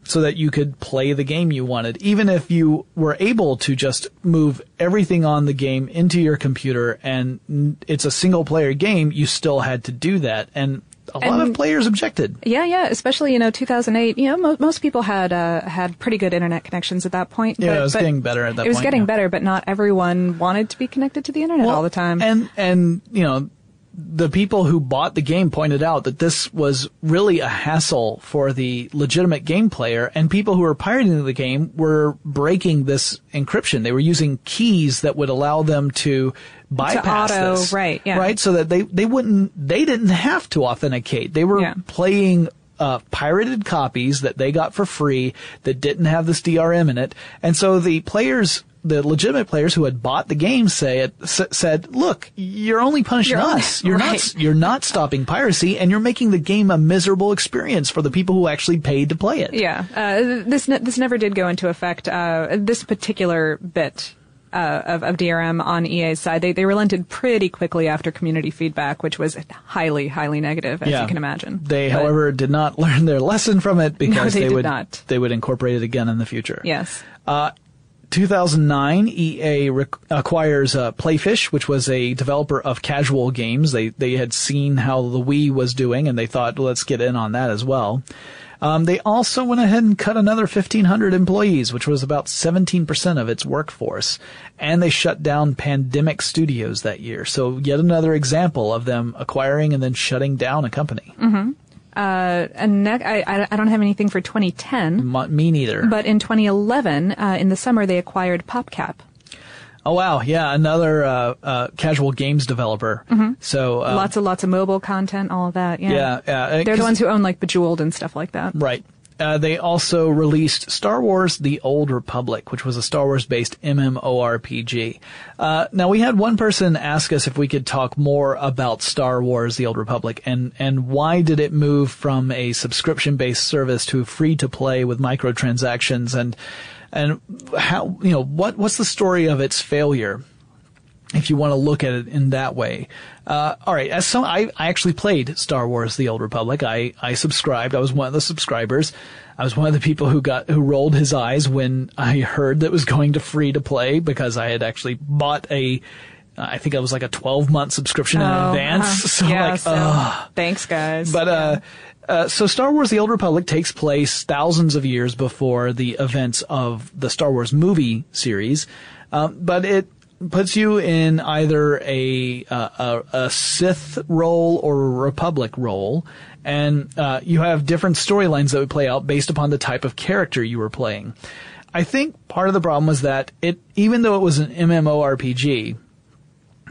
so that you could play the game you wanted. Even if you were able to just move everything on the game into your computer, and it's a single player game, you still had to do that, and a lot of players objected. yeah, yeah, especially you know 2008. You know, mo- most people had uh, had pretty good internet connections at that point. Yeah, but, it was getting better at that It was point, getting yeah. better, but not everyone wanted to be connected to the internet all the time. And and you know, the people who bought the game pointed out that this was really a hassle for the legitimate game player, and people who were pirating the game were breaking this encryption. They were using keys that would allow them to bypass auto- this, right, yeah. right, so that they they wouldn't they didn't have to authenticate. They were Yeah. playing uh, pirated copies that they got for free that didn't have this DRM in it, and so the players. The legitimate players who had bought the game say it, s- said, "Look, you're only punishing You're only- us. You're not. You're not stopping piracy, and you're making the game a miserable experience for the people who actually paid to play it." Yeah, uh, this ne- this never did go into effect. Uh, this particular bit uh, of, of DRM on EA's side, they they relented pretty quickly after community feedback, which was highly highly negative, as Yeah. you can imagine. They, But- however, did not learn their lesson from it because they did would not. they would incorporate it again in the future. yes, 2009, EA acquires uh, Playfish, which was a developer of casual games. They they had seen how the Wii was doing, and they thought, let's get in on that as well. Um, they also went ahead and cut another 1,500 employees, which was about 17% of its workforce. And they shut down Pandemic Studios that year. So yet another example of them acquiring and then shutting down a company. Uh, and ne- I I don't have anything for 2010, M- me neither. but in 2011, uh, in the summer, they acquired PopCap. oh wow, yeah, another uh, uh, casual games developer. So uh, lots of lots of mobile content, all of that. Yeah, yeah, yeah, uh, they're the ones who own like Bejeweled and stuff like that. Right. Uh, they also released Star Wars: The Old Republic, which was a Star Wars-based MMORPG. Uh, now we had one person ask us if we could talk more about Star Wars: The Old Republic and and why did it move from a subscription-based service to free-to-play with microtransactions and and how you know what what's the story of its failure? If you want to look at it in that way. Uh, all right, as some, I, I actually played Star Wars: The Old Republic. I, I subscribed. I was one of the subscribers. I was one of the people who got who rolled his eyes when I heard that it was going to free to play because I had actually bought a. I think it was like a 12 month subscription in Oh, advance. uh-huh. So yeah, like, so, thanks, guys. But uh, uh, so Star Wars: The Old Republic takes place thousands of years before the events of the Star Wars movie series, um, but it puts you in either a uh, a, a Sith role or a Republic role, and uh, you have different storylines that would play out based upon the type of character you were playing. I think part of the problem was that it, even though it was an MMORPG,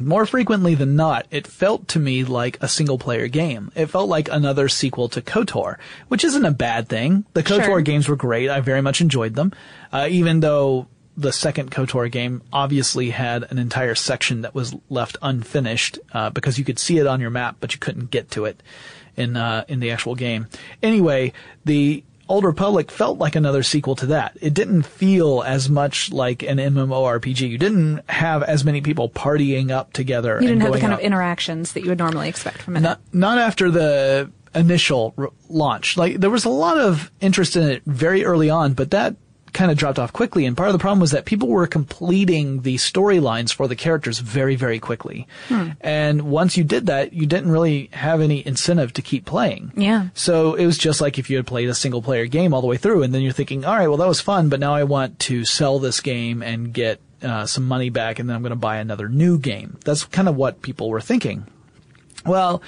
more frequently than not, it felt to me like a single player game. It felt like another sequel to KOTOR, which isn't a bad thing. The KOTOR Sure. games were great. I very much enjoyed them. Uh, even though the second KOTOR game obviously had an entire section that was left unfinished, uh, because you could see it on your map, but you couldn't get to it in, uh, in the actual game. Anyway, the Old Republic felt like another sequel to that. It didn't feel as much like an MMORPG. You didn't have as many people partying up together. You didn't have the kind up. of interactions that you would normally expect from it. Not, not after the initial r- launch. Like there was a lot of interest in it very early on, but that kind of dropped off quickly. And part of the problem was that people were completing the storylines for the characters very, very quickly. Hmm. And once you did that, you didn't really have any incentive to keep playing. Yeah. So it was just like if you had played a single player game all the way through and then you're thinking, all right, well, that was fun, but now I want to sell this game and get uh, some money back and then I'm going to buy another new game. That's kind of what people were thinking. Well,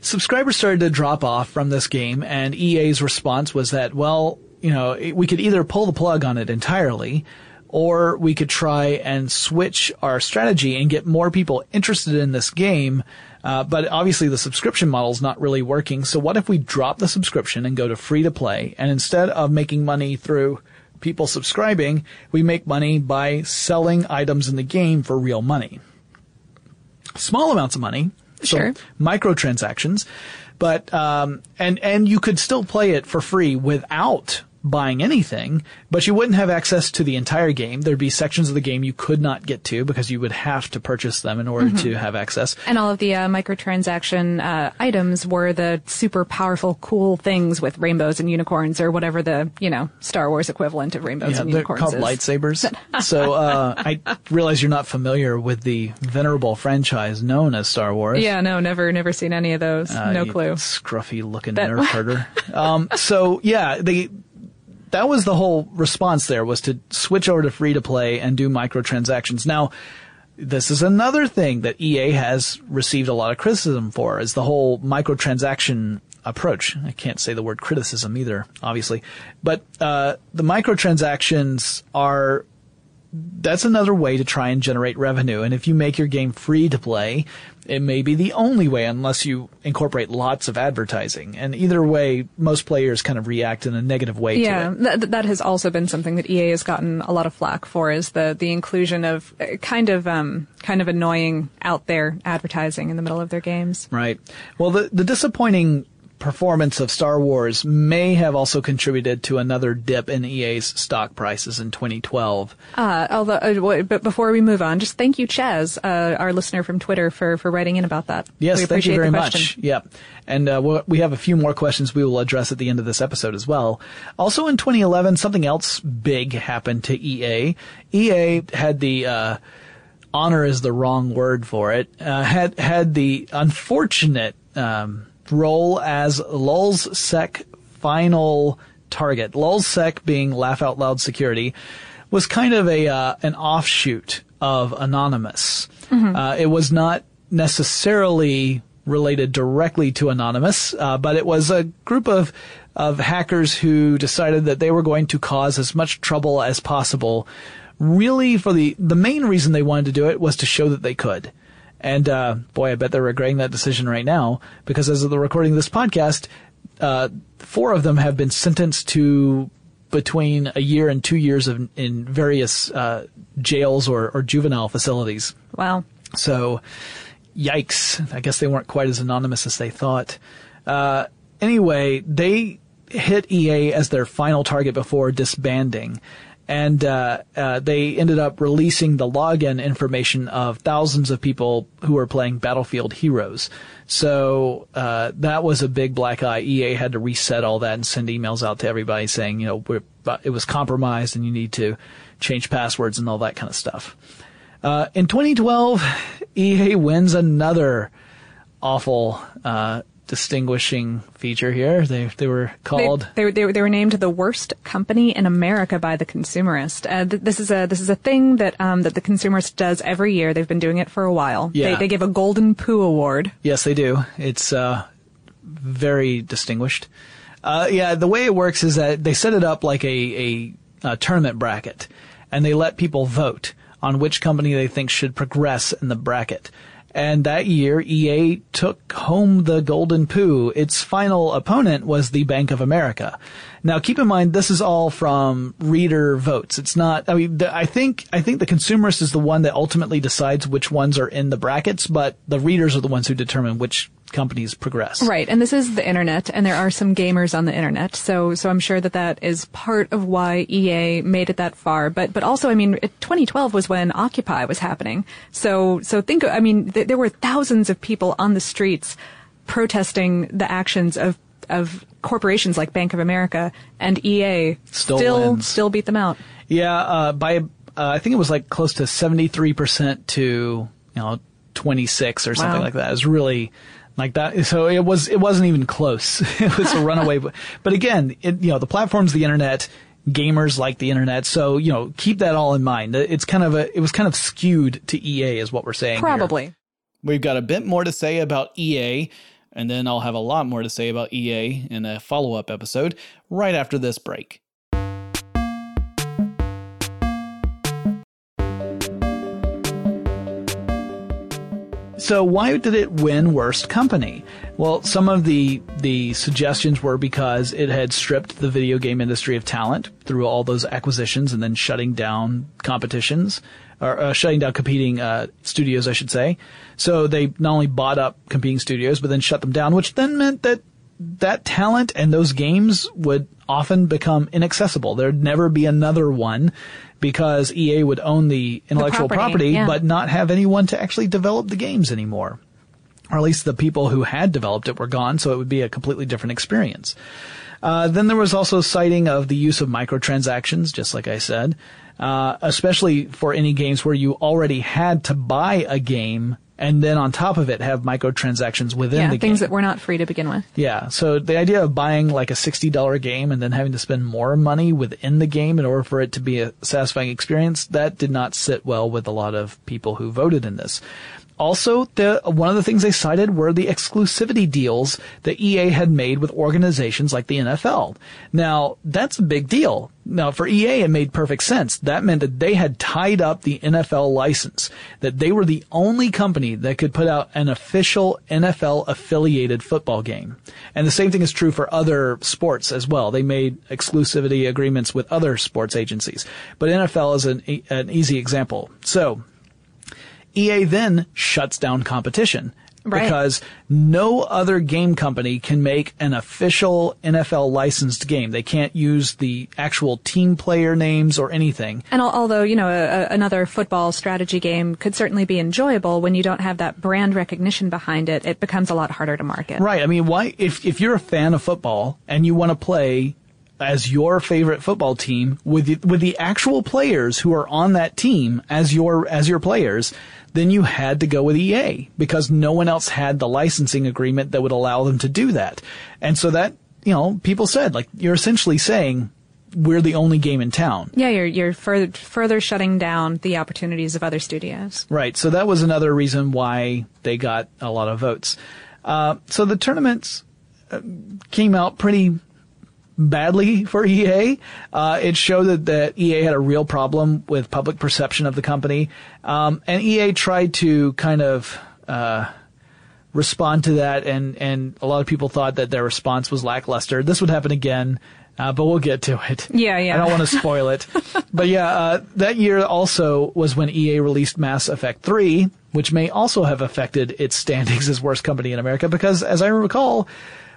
subscribers started to drop off from this game and EA's response was that, well, you know, we could either pull the plug on it entirely, or we could try and switch our strategy and get more people interested in this game. Uh, but obviously the subscription model is not really working. So what if we drop the subscription and go to free to play? And instead of making money through people subscribing, we make money by selling items in the game for real money. Small amounts of money. So sure. Microtransactions. But, um, and, and you could still play it for free without buying anything, but you wouldn't have access to the entire game. There'd be sections of the game you could not get to because you would have to purchase them in order mm-hmm. to have access. And all of the uh, microtransaction uh, items were the super powerful, cool things with rainbows and unicorns, or whatever the you know Star Wars equivalent of rainbows yeah, and unicorns they're called is. lightsabers. so uh, I realize you're not familiar with the venerable franchise known as Star Wars. Yeah, no, never, never seen any of those. Uh, no clue. Scruffy looking nerf herder. um, so yeah, they that was the whole response there was to switch over to free to play and do microtransactions. Now, this is another thing that EA has received a lot of criticism for is the whole microtransaction approach. I can't say the word criticism either, obviously, but uh, the microtransactions are that's another way to try and generate revenue. And if you make your game free to play, it may be the only way unless you incorporate lots of advertising. And either way, most players kind of react in a negative way yeah, to it. That, that has also been something that EA has gotten a lot of flack for is the, the inclusion of uh, kind of, um, kind of annoying out there advertising in the middle of their games. Right. Well, the, the disappointing performance of Star Wars may have also contributed to another dip in EA's stock prices in 2012. Uh, although, uh, but before we move on, just thank you, Chaz, uh, our listener from Twitter, for, for writing in about that. Yes, thank you very much. Yeah. And uh, we have a few more questions we will address at the end of this episode as well. Also in 2011, something else big happened to EA. EA had the, uh, honor is the wrong word for it, uh, had, had the unfortunate, um, role as lulzsec final target. lulzsec being laugh out loud security was kind of a uh, an offshoot of Anonymous. Mm-hmm. Uh, it was not necessarily related directly to Anonymous, uh, but it was a group of of hackers who decided that they were going to cause as much trouble as possible. Really, for the the main reason they wanted to do it was to show that they could. And uh, boy, I bet they're regretting that decision right now because as of the recording of this podcast, uh, four of them have been sentenced to between a year and two years of, in various uh, jails or, or juvenile facilities. Wow. So, yikes! I guess they weren't quite as anonymous as they thought. Uh, anyway, they hit EA as their final target before disbanding and uh, uh, they ended up releasing the login information of thousands of people who were playing Battlefield Heroes. So uh, that was a big black eye. EA had to reset all that and send emails out to everybody saying, you know, it was compromised and you need to change passwords and all that kind of stuff. Uh, in 2012, EA wins another awful uh, distinguishing feature here. They they were called they, they, they, were named the worst company in America by the Consumerist. Uh, th- this is a this is a thing that um, that the Consumerist does every year. They've been doing it for a while. Yeah. They, they give a Golden Poo Award. Yes, they do. It's uh, very distinguished. Uh, yeah, the way it works is that they set it up like a, a, a tournament bracket, and they let people vote on which company they think should progress in the bracket. And that year, EA took home the Golden Poo. Its final opponent was the Bank of America. Now, keep in mind, this is all from reader votes. It's not, I mean, the, I think, I think the consumerist is the one that ultimately decides which ones are in the brackets, but the readers are the ones who determine which companies progress. Right, and this is the internet, and there are some gamers on the internet, so so I'm sure that that is part of why EA made it that far. But but also, I mean, 2012 was when Occupy was happening, so so think, I mean, th- there were thousands of people on the streets protesting the actions of of corporations like Bank of America and EA Still still still beat them out. Yeah, uh, by uh, I think it was like close to seventy three percent to you know twenty six or something Wow. like that. It was really like that. So it was it wasn't even close. it was a runaway. But, but again, it, you know the platform's the internet. Gamers like the internet, so you know keep that all in mind. It's kind of a it was kind of skewed to EA, is what we're saying. here. Probably. We've got a bit more to say about EA, and then I'll have a lot more to say about EA in a follow up episode right after this break. So why did it win worst company? Well, some of the the suggestions were because it had stripped the video game industry of talent through all those acquisitions and then shutting down competitions or uh, shutting down competing uh, studios, I should say. So they not only bought up competing studios but then shut them down, which then meant that that talent and those games would often become inaccessible. There'd never be another one because EA would own the intellectual property, property, yeah. but not have anyone to actually develop the games anymore. Or at least the people who had developed it were gone, so it would be a completely different experience. Uh, then there was also citing of the use of microtransactions, just like I said, uh, especially for any games where you already had to buy a game and then on top of it have microtransactions within Yeah, the things game. that were not free to begin with. Yeah, so the idea of buying like a $60 game and then having to spend more money within the game in order for it to be a satisfying experience, that did not sit well with a lot of people who voted in this. Also, the, one of the things they cited were the exclusivity deals that EA had made with organizations like the NFL. Now, that's a big deal. Now, for EA, it made perfect sense. That meant that they had tied up the NFL license, that they were the only company that could put out an official NFL affiliated football game. And the same thing is true for other sports as well. They made exclusivity agreements with other sports agencies. But NFL is an, an easy example. So, EA then shuts down competition. Right. Because no other game company can make an official NFL licensed game. They can't use the actual team player names or anything. And al- although, you know, a, another football strategy game could certainly be enjoyable, when you don't have that brand recognition behind it, it becomes a lot harder to market. Right. I mean, why, if, if you're a fan of football and you want to play as your favorite football team with the, with the actual players who are on that team as your, as your players, then you had to go with EA because no one else had the licensing agreement that would allow them to do that. And so that, you know, people said, like, you're essentially saying, we're the only game in town. Yeah, you're you're further further shutting down the opportunities of other studios. Right. So that was another reason why they got a lot of votes. Uh, so the tournaments uh, came out pretty badly for EA. Uh, it showed that, that EA had a real problem with public perception of the company. Um, and EA tried to kind of, uh, respond to that and, and a lot of people thought that their response was lackluster. This would happen again. Uh, but we'll get to it. Yeah, yeah. I don't want to spoil it. but yeah, uh, that year also was when EA released Mass Effect 3, which may also have affected its standings as worst company in America because as I recall,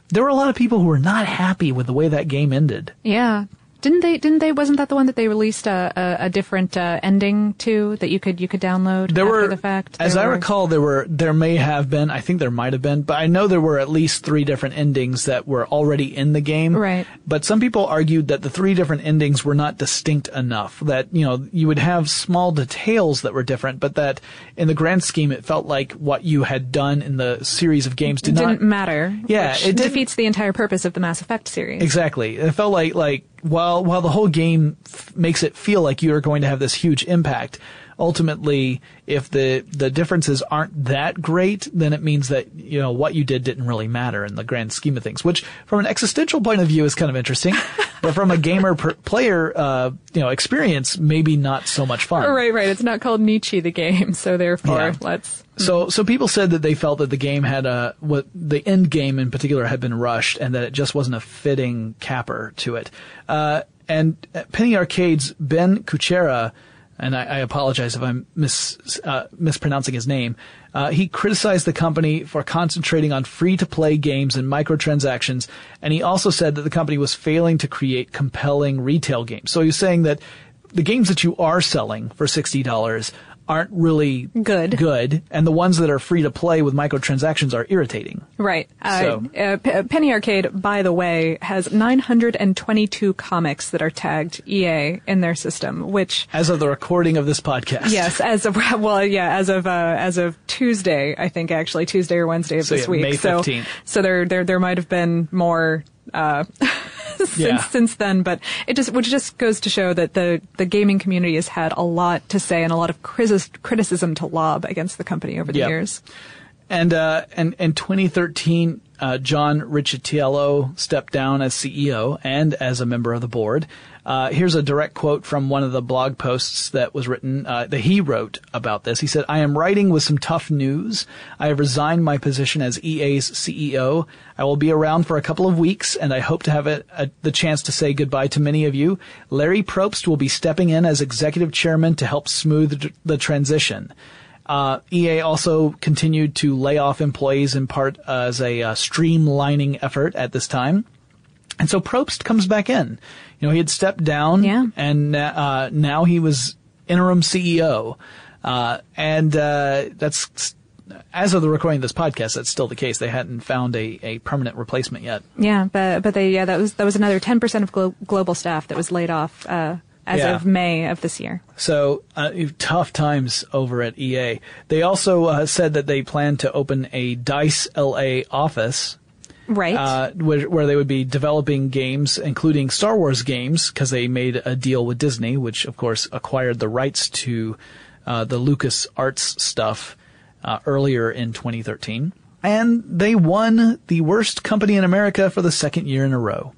there were a lot of people who were not happy with the way that game ended. Yeah. Didn't they? Didn't they? Wasn't that the one that they released a, a, a different uh, ending to that you could you could download There after were, the fact? as There I were- recall, there were there may have been. I think there might have been, but I know there were at least three different endings that were already in the game. Right. But some people argued that the three different endings were not distinct enough. That you know you would have small details that were different, but that in the grand scheme, it felt like what you had done in the series of games did didn't not matter. Yeah, it defeats the entire purpose of the Mass Effect series. Exactly. It felt like like while while the whole game f- makes it feel like you are going to have this huge impact, ultimately, if the the differences aren't that great, then it means that you know what you did didn't really matter in the grand scheme of things. Which, from an existential point of view, is kind of interesting, but from a gamer per player uh, you know experience, maybe not so much fun. Right, right. It's not called Nietzsche the game, so therefore Yeah. let's. So, so people said that they felt that the game had a what the end game in particular had been rushed, and that it just wasn't a fitting capper to it. Uh, and Penny Arcade's Ben Kuchera and I, I apologize if I'm mis, uh, mispronouncing his name. Uh, he criticized the company for concentrating on free-to-play games and microtransactions, and he also said that the company was failing to create compelling retail games. So he was saying that the games that you are selling for sixty dollars aren't really Good. Good, and the ones that are free to play with microtransactions are irritating. Right. Uh, So- uh, P- Penny Arcade, by the way, has 922 comics that are tagged EA in their system, which As of the recording of this podcast, Yes, as of well, yeah, as of uh, as of Tuesday, I think actually Tuesday or Wednesday of So, this yeah, week. May so 15th. so there there there might have been more uh, since Yeah. since then, but it just which just goes to show that the the gaming community has had a lot to say and a lot of criticism to lob against the company over the Yep. years. And uh, and in 2013, uh, John Riccitiello stepped down as CEO and as a member of the board. Uh, here's a direct quote from one of the blog posts that was written uh, that he wrote about this. He said, "I am writing with some tough news. I have resigned my position as EA's CEO. I will be around for a couple of weeks, and I hope to have a, a, the chance to say goodbye to many of you. Larry Probst will be stepping in as executive chairman to help smooth the transition." Uh, EA also continued to lay off employees in part as a uh, streamlining effort at this time. And so Probst comes back in. You know, he had stepped down Yeah. and uh, now he was interim CEO. Uh, and uh, that's, as of the recording of this podcast, that's still the case. They hadn't found a, a permanent replacement yet. Yeah, but but they yeah that was that was another 10 percent of glo- global staff that was laid off uh, as Yeah. of May of this year. So uh, tough times over at EA. They also uh, said that they plan to open a Dice LA office Right. uh, where, where they would be developing games, including Star Wars games, because they made a deal with Disney, which of course acquired the rights to uh, the Lucas Arts stuff uh, earlier in 2013, and they won the worst company in America for the second year in a row.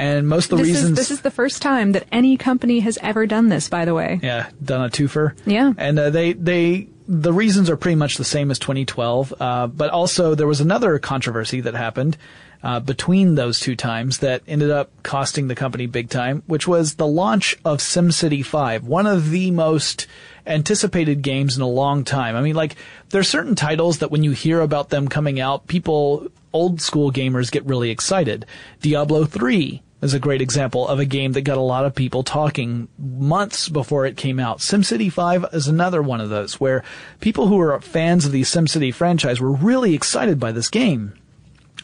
And most of the this reasons, is this is the first time that any company has ever done this. By the way. yeah, done a twofer. Yeah. And uh, they they the reasons are pretty much the same as 2012, uh, but also there was another controversy that happened uh, between those two times that ended up costing the company big time, which was the launch of SimCity 5, one of the most anticipated games in a long time. I mean, like there are certain titles that when you hear about them coming out, people old school gamers get really excited. Diablo 3 is a great example of a game that got a lot of people talking months before it came out. SimCity 5 is another one of those where people who are fans of the SimCity franchise were really excited by this game.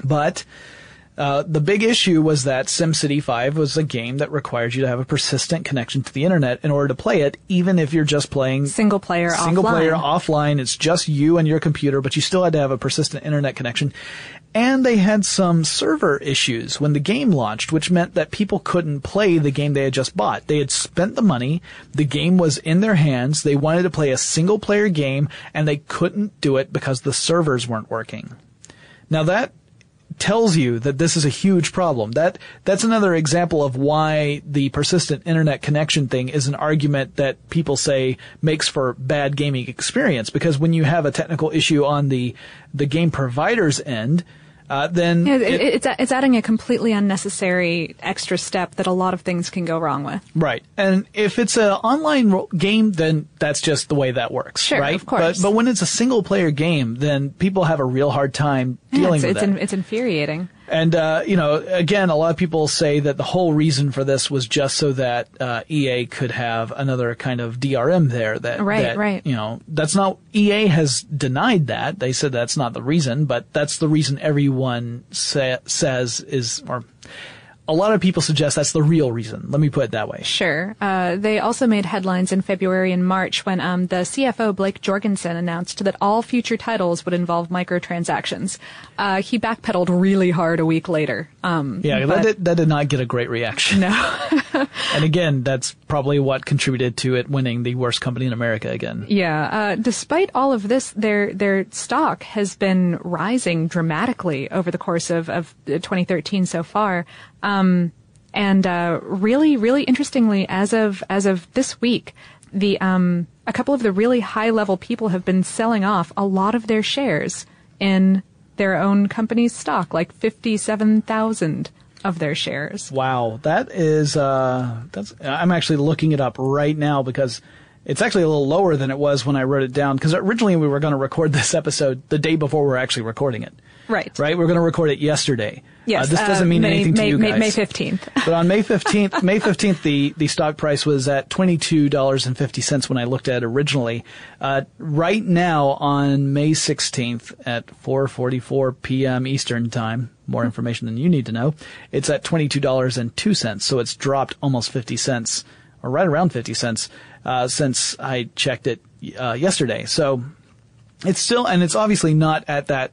But uh, the big issue was that SimCity 5 was a game that required you to have a persistent connection to the internet in order to play it, even if you're just playing Single player single offline. player offline. It's just you and your computer, but you still had to have a persistent internet connection. And they had some server issues when the game launched, which meant that people couldn't play the game they had just bought. They had spent the money, the game was in their hands, they wanted to play a single player game, and they couldn't do it because the servers weren't working. Now that tells you that this is a huge problem. That that's another example of why the persistent internet connection thing is an argument that people say makes for bad gaming experience because when you have a technical issue on the the game provider's end, uh, then Yeah, it- it, it's it's adding a completely unnecessary extra step that a lot of things can go wrong with. Right. And if it's an online ro- game, then that's just the way that works. Sure, right? of course. But, but when it's a single player game, then people have a real hard time Yeah, dealing it's with it's, that. in, it's infuriating. And uh, you know, again, a lot of people say that the whole reason for this was just so that uh, EA could have another kind of DRM there. That Right, that, right. You know, that's not EA has denied that. They said that's not the reason, but that's the reason everyone sa- says is or. A lot of people suggest that's the real reason. Let me put it that way. Sure. Uh, they also made headlines in February and March when um, the CFO Blake Jorgensen announced that all future titles would involve microtransactions. Uh, he backpedaled really hard a week later. Um, Yeah, but- that, did, that did not get a great reaction. no. And again, that's probably what contributed to it winning the worst company in America again. Yeah. Uh, despite all of this, their their stock has been rising dramatically over the course of, of 2013 so far. Um, and uh, really, really interestingly, as of as of this week, the um, a couple of the really high level people have been selling off a lot of their shares in their own company's stock, like fifty seven thousand of their shares. Wow, that is uh, that's. I'm actually looking it up right now because it's actually a little lower than it was when I wrote it down. Because originally we were going to record this episode the day before we we're actually recording it. Right. Right. We are going to record it yesterday. Yes. Uh, this doesn't uh, mean May, anything to May, you guys. May fifteenth. but on May 15th, May 15th, the, the stock price was at $22.50 when I looked at it originally. Uh, right now on May 16th at 4.44 p.m. Eastern time, more information than you need to know, it's at $22.02. So it's dropped almost 50 cents, or right around 50 cents, uh, since I checked it, uh, yesterday. So it's still, and it's obviously not at that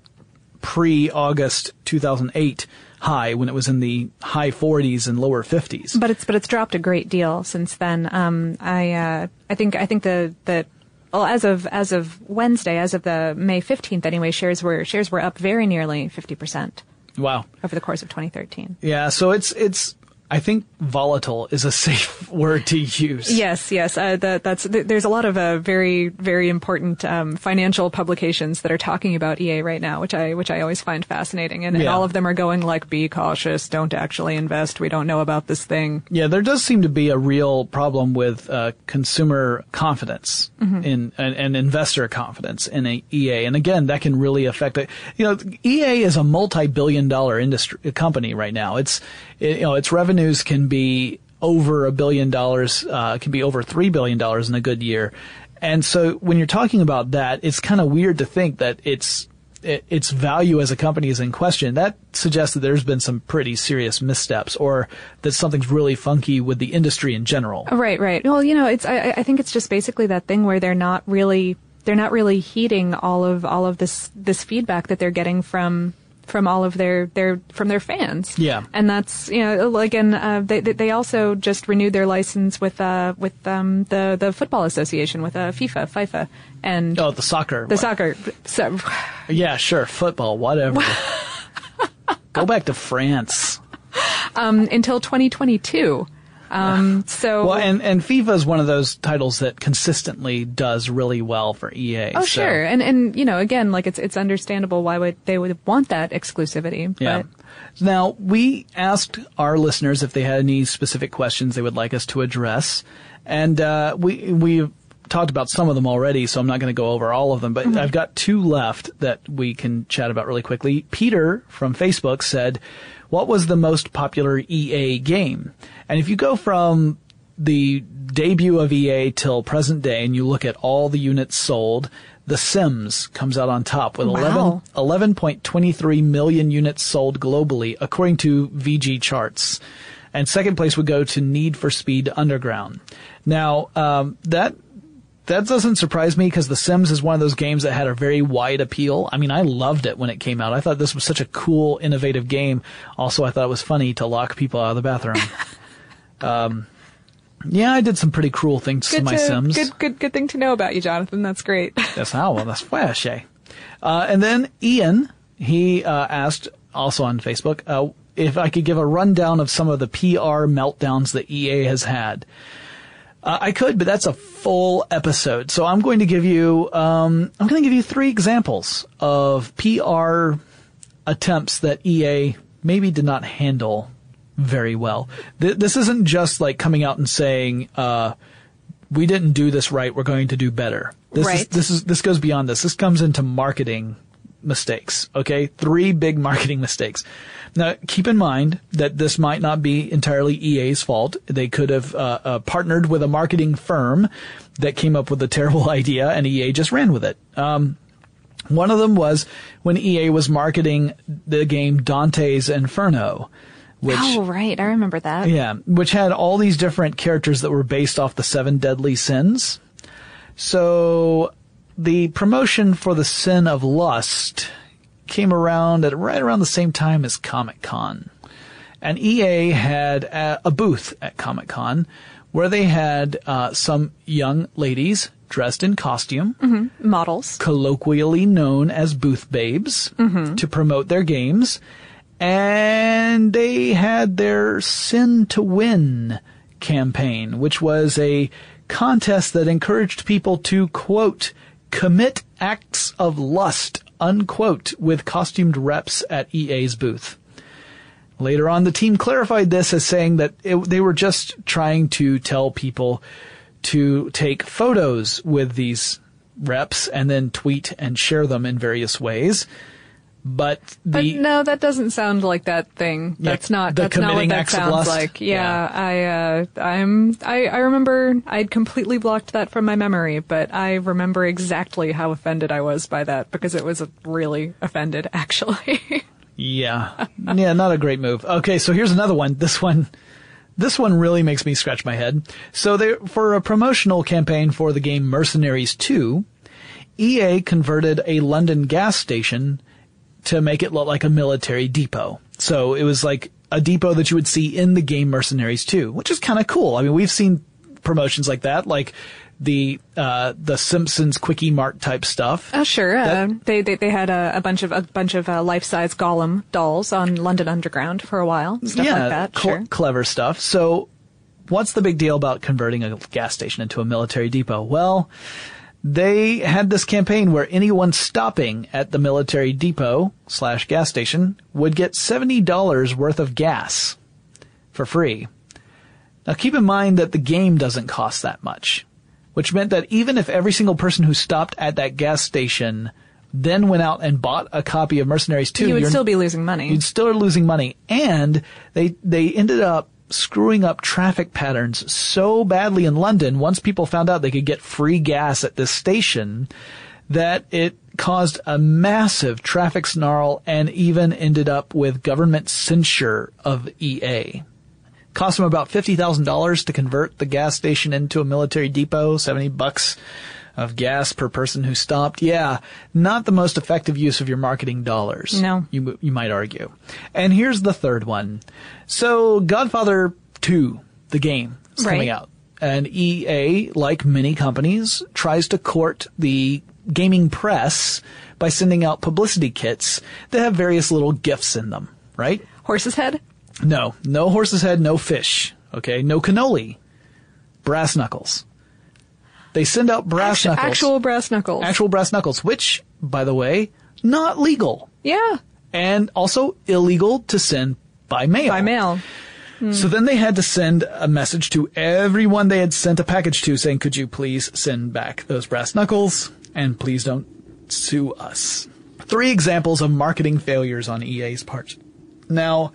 pre-August 2008 high when it was in the high 40s and lower 50s. But it's but it's dropped a great deal since then. Um, I uh, I think I think the the well as of as of Wednesday, as of the May fifteenth anyway, shares were shares were up very nearly fifty percent Wow. over the course of 2013. Yeah, so it's it's I think volatile is a safe word to use. Yes, yes. Uh, that, that's th- there's a lot of uh, very very important um, financial publications that are talking about EA right now, which I which I always find fascinating, and, and all of them are going like, "Be cautious, don't actually invest. We don't know about this thing." Yeah, there does seem to be a real problem with uh, consumer confidence in and, and investor confidence in a EA, and again, that can really affect it. You know, EA is a multi-billion-dollar industry company right now. It's it, you know its revenues can be over a billion dollars, uh, can be over three billion dollars in a good year, and so when you're talking about that, it's kind of weird to think that it's it, its value as a company is in question, that suggests that there's been some pretty serious missteps or that something's really funky with the industry in general. Right, right. Well, you know, it's I, I think it's just basically that thing where they're not really they're not really heeding all of all of this this feedback that they're getting from from all of their their from their fans. Yeah. and that's you know again uh, they they also just renewed their license with uh with um the the football association with uh FIFA FIFA and Oh, the soccer. the soccer. So, Yeah, sure. Football, whatever. Go back to France. um, until 2022. Um, so Well, and, and FIFA is one of those titles that consistently does really well for EA. Oh so- sure, and and you know again like it's it's understandable why would they would want that exclusivity. Yeah. But Now, we asked our listeners if they had any specific questions they would like us to address. And, uh, we, we've talked about some of them already, so I'm not going to go over all of them, but I've got two left that we can chat about really quickly. Peter from Facebook said, what was the most popular EA game? And if you go from the debut of EA till present day and you look at all the units sold, The Sims comes out on top with 11, 11.23 million units sold globally, according to VGChartz. And second place would go to Need for Speed Underground. Now, um, that that doesn't surprise me because The Sims is one of those games that had a very wide appeal. I mean, I loved it when it came out. I thought this was such a cool, innovative game. Also, I thought it was funny to lock people out of the bathroom. um, yeah, I did some pretty cruel things to my to, Sims. good good good thing to know about you, Jonathan. That's great. That's how well. That's flashy. Uh, and then Ian, he uh, asked also on Facebook uh, if I could give a rundown of some of the PR meltdowns that EA has had. Uh, I could, but that's a full episode. So I'm going to give you, um, I'm going to give you three examples of PR attempts that EA maybe did not handle very well. Th- this isn't just like coming out and saying, uh, we didn't do this right. We're going to do better. This is, Right. this is, this goes beyond this. This comes into marketing mistakes. Okay. Three big marketing mistakes. Now, keep in mind that this might not be entirely EA's fault. They could have uh, uh, partnered with a marketing firm that came up with a terrible idea, and EA just ran with it. Um, one of them was when EA was marketing the game Dante's Inferno, which oh right, I remember that. yeah, which had all these different characters that were based off the seven deadly sins. So the promotion for the sin of lust came around at right around the same time as Comic Con. And EA had a, a booth at Comic Con where they had uh, some young ladies dressed in costume Models. colloquially known as booth babes to promote their games. And they had their Sin to Win campaign, which was a contest that encouraged people to quote, commit acts of lust, unquote, with costumed reps at EA's booth. Later on, the team clarified this as saying that it, they were just trying to tell people to take photos with these reps and then tweet and share them in various ways. But the but no, that doesn't sound like that thing. Yeah, That's not. the That's not what that sounds like. Yeah, I, uh, I'm. I, I remember I'd completely blocked that from my memory, but I remember exactly how offended I was by that because it was really offended, actually. Yeah. Yeah, not a great move. Okay, so here's another one. This one this one really makes me scratch my head. So they for a promotional campaign for the game Mercenaries 2, EA converted a London gas station to make it look like a military depot. So it was like a depot that you would see in the game Mercenaries 2, which is kind of cool. I mean, we've seen promotions like that, like the uh, the Simpsons Kwik-E-Mart type stuff. Oh sure, uh, they, they they had a, a bunch of a bunch of uh, life size Gollum dolls on London Underground for a while, stuff yeah, like that. cl- sure. clever stuff. So, what's the big deal about converting a gas station into a military depot? Well, they had this campaign where anyone stopping at the military depot slash gas station would get seventy dollars worth of gas for free. Now, keep in mind that the game doesn't cost that much, which meant that even if every single person who stopped at that gas station then went out and bought a copy of Mercenaries 2, You would still be losing money. you'd still be losing money. And they, they ended up screwing up traffic patterns so badly in London once people found out they could get free gas at this station that it caused a massive traffic snarl and even ended up with government censure of EA. Cost them about $50,000 to convert the gas station into a military depot, 70 bucks of gas per person who stopped. Yeah, not the most effective use of your marketing dollars. No. You, you might argue. And here's the third one. So Godfather 2, the game, is coming out. And EA, like many companies, tries to court the gaming press by sending out publicity kits that have various little gifts in them, right? Horse's head. No, no horse's head, no fish. Okay, no cannoli. Brass knuckles. They send out brass Actu- knuckles. Actual brass knuckles. actual brass knuckles, which, by the way, not legal. yeah, And also illegal to send by mail. by mail. Hmm. So then they had to send a message to everyone they had sent a package to saying, could you please send back those brass knuckles and please don't sue us. Three examples of marketing failures on EA's part. Now,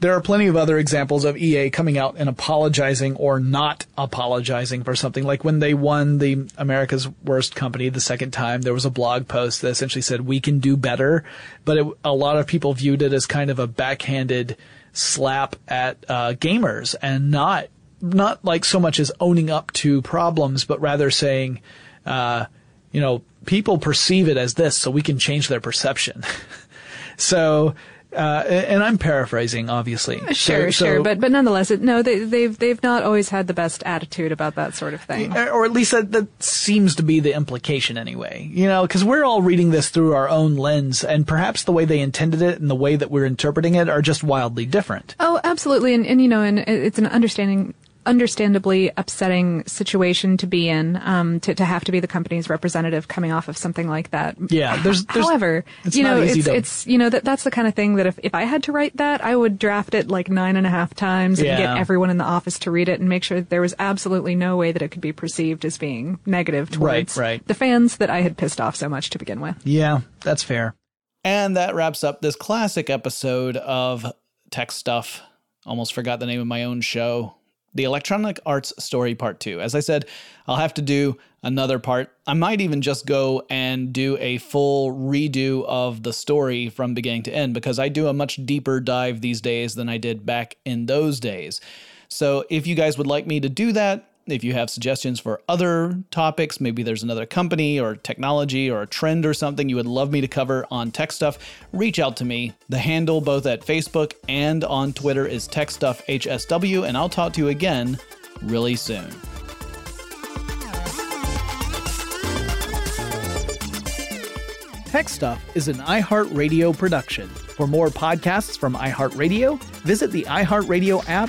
there are plenty of other examples of EA coming out and apologizing or not apologizing for something. Like when they won the America's Worst Company the second time, there was a blog post that essentially said, we can do better. But it, a lot of people viewed it as kind of a backhanded slap at uh, gamers and not not like so much as owning up to problems, but rather saying, uh, you know, people perceive it as this, so we can change their perception. so, uh, and I'm paraphrasing, obviously. Sure, So- sure, so- but but nonetheless, it, no, they, they've they've not always had the best attitude about that sort of thing. or at least that, that seems to be the implication anyway. You know, because we're all reading this through our own lens, and perhaps the way they intended it and the way that we're interpreting it are just wildly different. Oh, absolutely, and and you know, and it's an understanding. Understandably upsetting situation to be in, um, to, to have to be the company's representative coming off of something like that. Yeah, there's- there's- However, it's you know, it's, to- it's, you know, that, that's the kind of thing that if, if I had to write that, I would draft it like nine and a half times and Yeah. get everyone in the office to read it and make sure that there was absolutely no way that it could be perceived as being negative towards Right, towards right. the fans that I had pissed off so much to begin with. Yeah, that's fair. And that wraps up this classic episode of Tech Stuff. Almost forgot the name of my own show. The Electronic Arts Story Part 2. As I said, I'll have to do another part. I might even just go and do a full redo of the story from beginning to end because I do a much deeper dive these days than I did back in those days. So if you guys would like me to do that, if you have suggestions for other topics, maybe there's another company or technology or a trend or something you would love me to cover on Tech Stuff, reach out to me. The handle both at Facebook and on Twitter is TechStuffHSW, and I'll talk to you again really soon. Tech Stuff is an iHeartRadio production. For more podcasts from iHeartRadio, visit the iHeartRadio app,